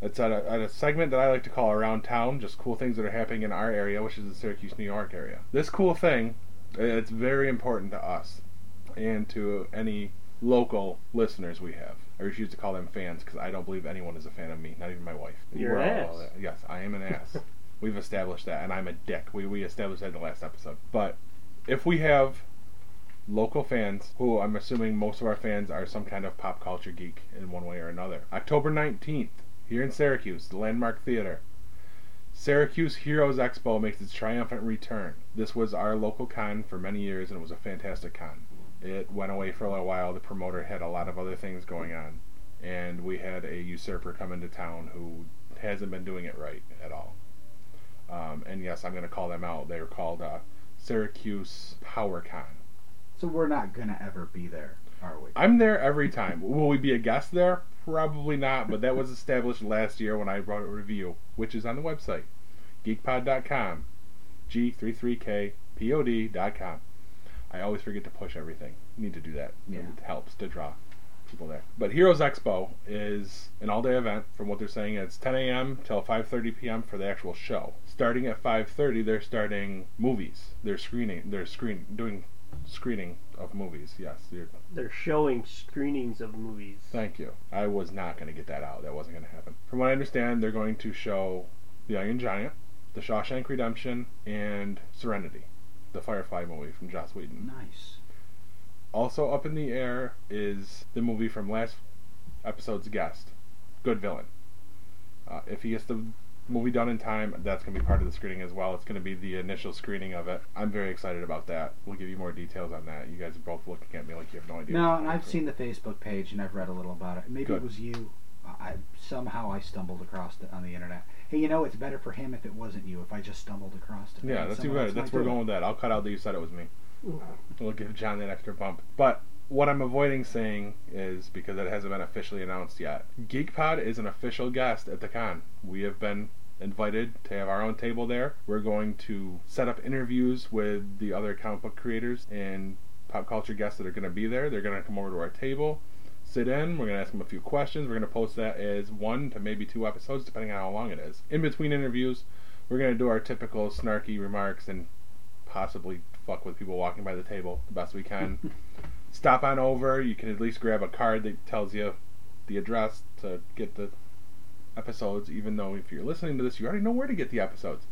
It's at a, at a segment that I like to call Around Town, just cool things that are happening in our area, which is the Syracuse, New York area. This cool thing, it's very important to us and to any local listeners we have. I refuse to call them fans because I don't believe anyone is a fan of me, not even my wife.
You're
We're
an
all-
ass.
yes, I am an ass. We've established that, and I'm a dick. We, we established that in the last episode. But if we have local fans, who I'm assuming most of our fans are some kind of pop culture geek in one way or another. October 19th, here in Syracuse, the Landmark Theater. Syracuse Heroes Expo makes its triumphant return. This was our local con for many years, and it was a fantastic con. It went away for a little while. The promoter had a lot of other things going on, and we had a usurper come into town who hasn't been doing it right at all. Um, and yes, I'm going to call them out. They were called uh, Syracuse PowerCon.
So we're not gonna ever be there, are we?
I'm there every time. Will we be a guest there? Probably not, but that was established last year when I wrote a review, which is on the website geekpod.com. G33KPOD.com. I always forget to push everything. Need to do that.
Yeah.
It helps to draw people there. But Heroes Expo is an all-day event. From what they're saying, it's 10 a.m. till 5:30 p.m. for the actual show. Starting at 5:30, they're starting movies. They're screening. They're screen doing screening of movies. Yes, they're
They're showing screenings of movies.
Thank you. I was not going to get that out. That wasn't going to happen. From what I understand, they're going to show The Iron Giant, The Shawshank Redemption, and Serenity, the Firefly movie from Joss Whedon.
Nice.
Also up in the air is the movie from last episode's guest, Good Villain. Uh, if he gets the movie done in time, that's going to be part of the screening as well. It's going to be the initial screening of it. I'm very excited about that. We'll give you more details on that. You guys are both looking at me like you have no idea.
No, and I've seen the Facebook page and I've read a little about it. Maybe
Good.
it was you. I somehow I stumbled across it on the internet. Hey, you know, it's better for him if it wasn't you. If I just stumbled across it.
Yeah, that's even
someone
better. That's
might
we're going with that. I'll cut out that you said it was me. Mm-hmm. We'll give John that extra bump. But what I'm avoiding saying is because it hasn't been officially announced yet. GeekPod is an official guest at the con. We have been invited to have our own table there. We're going to set up interviews with the other comic book creators and pop culture guests that are going to be there. They're going to come over to our table, sit in. We're going to ask them a few questions. We're going to post that as one to maybe two episodes, depending on how long it is. In between interviews, we're going to do our typical snarky remarks and possibly fuck with people walking by the table the best we can. Stop on over. You can at least grab a card that tells you the address to get the episodes, even though if you're listening to this, you already know where to get the episodes.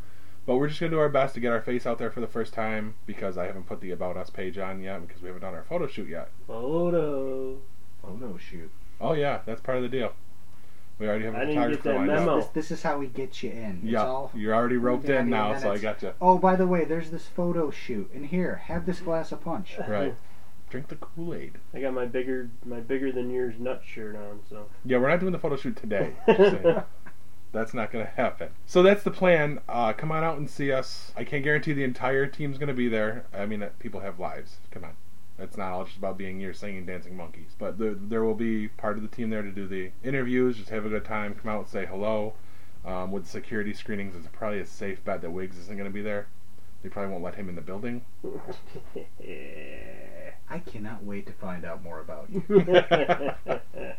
But we're just going to do our best to get our face out there for the first time because I haven't put the About Us page on yet because we haven't done our photo shoot yet.
Photo.
Photo shoot.
Oh, yeah, that's part of the deal. We already have a
I didn't get
photographer
that
lined
memo.
up.
This, this is how we get you in. It's
Yeah,
all-
you're already roped
Yeah,
in now,
then
so I
it's-
got you.
Oh, by the way, there's this photo shoot, and here, have this glass of punch.
Right. Drink the Kool Aid.
I got my bigger my bigger than yours nut shirt on, so
Yeah, we're not doing the photo shoot today. Just saying. that's not going to happen. So that's the plan. Uh, come on out and see us. I can't guarantee the entire team's going to be there. I mean, uh, people have lives. Come on. It's not all just about being here singing dancing monkeys. But there, there will be part of the team there to do the interviews, just have a good time, come out, say hello. Um, with security screenings, it's probably a safe bet that Wiggs isn't going to be there. They probably won't let him in the building.
I cannot wait to find out more about you.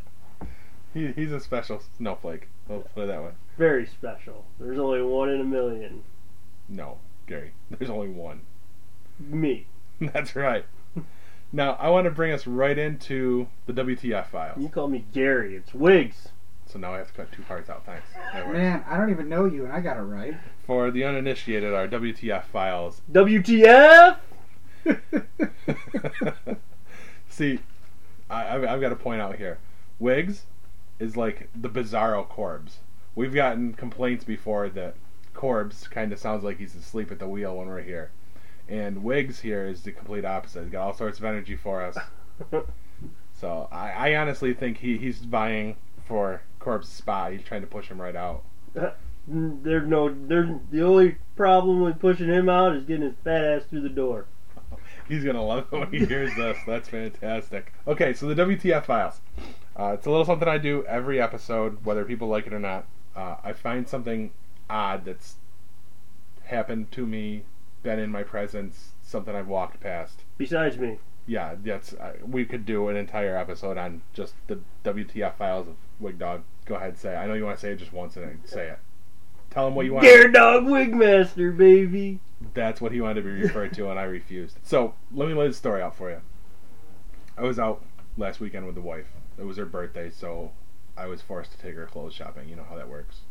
He, he's a special snowflake. Let's put it that way.
Very special. There's only one in a million.
No, Gary. There's only one.
Me.
That's right. Now I want to bring us right into the WTF files.
You call me Gary. It's Wiggs.
So now I have to cut two parts out. Thanks.
Man, I don't even know you, and I got it right.
For the uninitiated, our WTF files.
WTF?
See, I, I've, I've got to point out here, Wiggs is like the Bizarro Corbs. We've gotten complaints before that Corbs kind of sounds like he's asleep at the wheel when we're here, and Wiggs here is the complete opposite. He's got all sorts of energy for us. So I, I honestly think he, he's vying for Corb's spot. He's trying to push him right out.
There's no. There's the only problem with pushing him out is getting his fat ass through the door.
He's gonna love it when he hears this. That's fantastic. Okay, so the WTF files. Uh, it's a little something I do every episode, whether people like it or not. Uh, I find something odd that's happened to me, been in my presence, something I've walked past.
Besides me,
Yeah, that's uh, we could do an entire episode on just the WTF files of Wig Dog. Go ahead, say. It. I know you want to say it just once, and then say it. Tell him what you want.
Dare Dog Wigmaster, baby.
That's what he wanted to be referred to, and I refused. So let me lay the story out for you. I was out last weekend with the wife. It was her birthday, so I was forced to take her clothes shopping. You know how that works.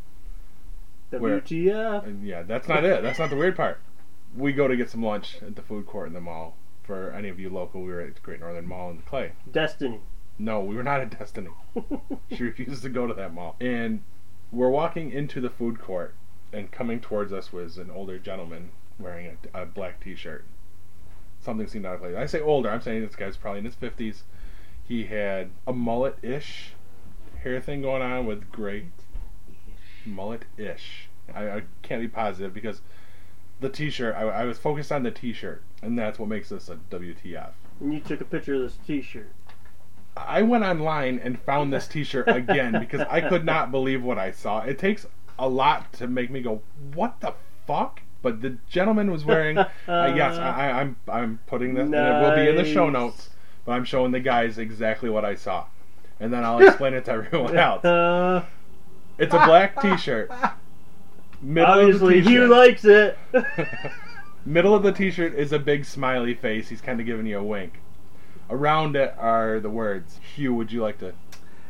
WTF?
And yeah, that's not it. That's not the weird part. We go to get some lunch at the food court in the mall. For any of you local, we were at Great Northern Mall in Clay.
Destiny.
No, we were not at Destiny. she refuses to go to that mall. And we're walking into the food court, and coming towards us was an older gentleman wearing a, a black T-shirt. Something seemed out of place. I say older. I'm saying this guy's probably in his fifties. He had a mullet-ish hair thing going on with gray mullet-ish. I, I can't be positive because the T-shirt. I, I was focused on the T-shirt, and that's what makes this a WTF.
And you took a picture of this T-shirt.
I went online and found this T-shirt again because I could not believe what I saw. It takes a lot to make me go, "What the fuck?" But the gentleman was wearing. uh, yes, I, I- I'm I'm putting this, and it will be in the show notes. But I'm showing the guys exactly what I saw, and then I'll explain it to everyone else.
Uh,
It's a black T-shirt. Middle
obviously,
of the
Hugh likes it.
Middle of the T-shirt is a big smiley face. He's kind of giving you a wink. Around it are the words. Hugh, would you like to?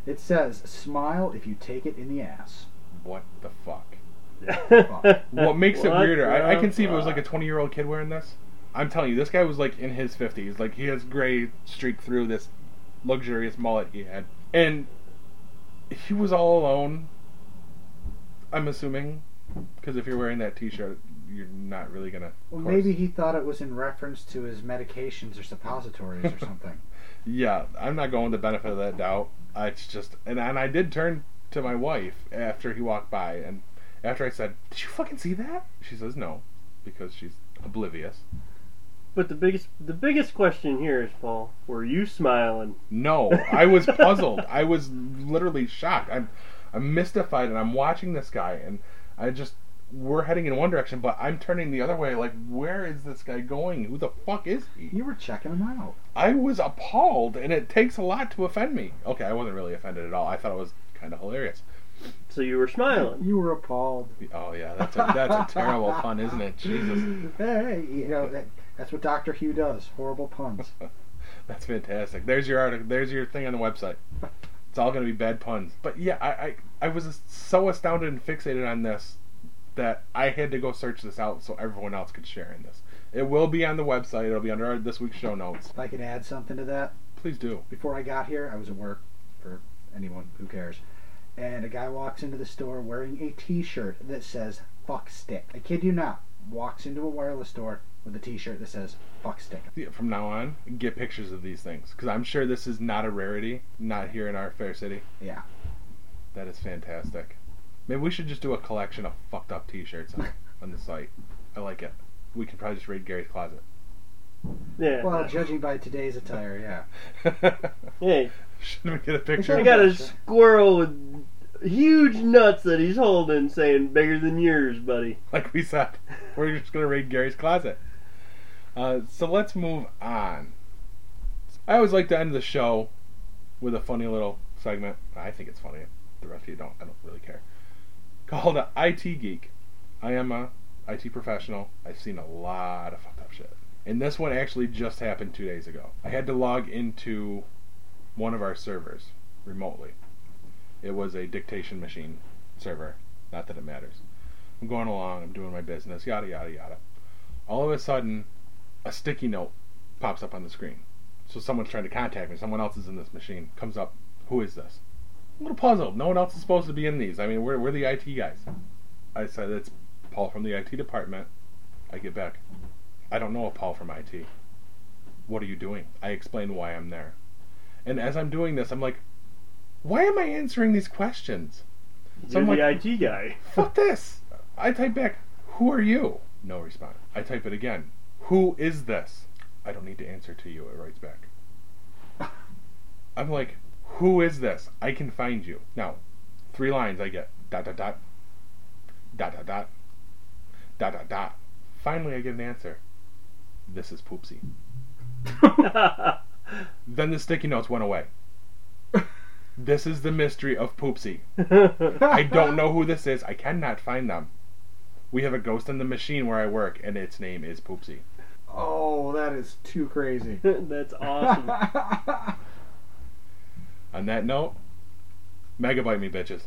It says, "Smile if you take it in the ass."
What the fuck?
What
What makes it
What
weirder? I, I
the
can see if it was like a
fuck?
20 year old kid wearing this. I'm telling you, this guy was like in his 50s. Like he has gray streak through this luxurious mullet he had, and he was all alone. I'm assuming, because if you're wearing that T-shirt, you're not really gonna.
Well,
course-
maybe he thought it was in reference to his medications or suppositories or something.
Yeah, I'm not going the benefit of that doubt. I, it's just, and and I did turn to my wife after he walked by, and after I said, "Did you fucking see that?" She says, "No," because she's oblivious.
but the biggest, the biggest question here is, Paul, were you smiling?
No, I was puzzled. I was literally shocked. I'm, I'm mystified, and I'm watching this guy, and I just we're heading in one direction, but I'm turning the other way. Like, where is this guy going? Who the fuck is he?
You were checking him out.
I was appalled, and it takes a lot to offend me. Okay, I wasn't really offended at all. I thought it was kind of hilarious.
So you were smiling.
You were appalled.
Oh yeah, that's a, that's a terrible pun, isn't it? Jesus,
Hey, you know that, that's what Doctor Hugh does. Horrible puns.
that's fantastic. There's your article. There's your thing on the website. It's all gonna be bad puns. But yeah, I I, I was so astounded and fixated on this that I had to go search this out so everyone else could share in this. It will be on the website. It'll be under our, this week's show notes.
If I can add something to that,
Please do.
before I got here, I was at work. For anyone who cares, and a guy walks into the store wearing a T-shirt that says "fuck stick." I kid you not. Walks into a wireless store with a T-shirt that says "fuck stick."
Yeah, From now on, get pictures of these things because I'm sure this is not a rarity. Not here in our fair city.
Yeah.
That is fantastic. Maybe we should just do a collection of fucked up T-shirts on, on the site. I like it. We could probably just raid Gary's closet.
Yeah.
Well, judging by today's attire, yeah.
hey,
Shouldn't we get a picture?
I got a squirrel with huge nuts that he's holding, saying bigger than yours, buddy.
like we said, we're just gonna raid Gary's closet. Uh, so let's move on. I always like to end the show with a funny little segment. I think it's funny. The rest of you don't. I don't really care. Called a IT geek. I am a IT professional. I've seen a lot of fucked up shit. And this one actually just happened two days ago. I had to log into one of our servers remotely. It was a dictation machine server. Not that it matters. I'm going along, I'm doing my business, yada yada yada. All of a sudden, a sticky note pops up on the screen. So someone's trying to contact me, someone else is in this machine. Comes up, who is this? I'm a little puzzled. No one else is supposed to be in these. I mean, we're, we're the IT guys. I said, it's Paul from the IT department. I get back. I don't know a Paul from IT. What are you doing? I explain why I'm there. And as I'm doing this, I'm like, why am I answering these questions? So
You're
I'm
the
like,
IT guy.
fuck this. I type back, who are you? No response. I type it again. Who is this? I don't need to answer to you. It writes back. I'm like, who is this? I can find you. Now, three lines I get. Dot dot dot. Dot dot dot. Dot dot dot. Finally, I get an answer. This is Poopsie. Then the sticky notes went away. this is the mystery of Poopsie. I don't know who this is. I cannot find them. We have a ghost in the machine where I work, and its name is Poopsie.
Oh, that is too crazy.
That's awesome.
On that note, megabyte me, bitches.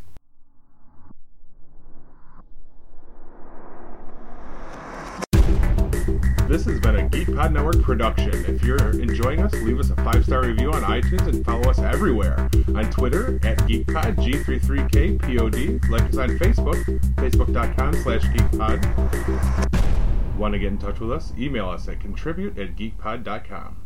This has been a GeekPod Network production. If you're enjoying us, leave us a five star review on iTunes and follow us everywhere. On Twitter at GeekPod, G33KPOD. Like us on Facebook, facebook.com slash GeekPod. Want to get in touch with us? Email us at contribute at geekpod.com.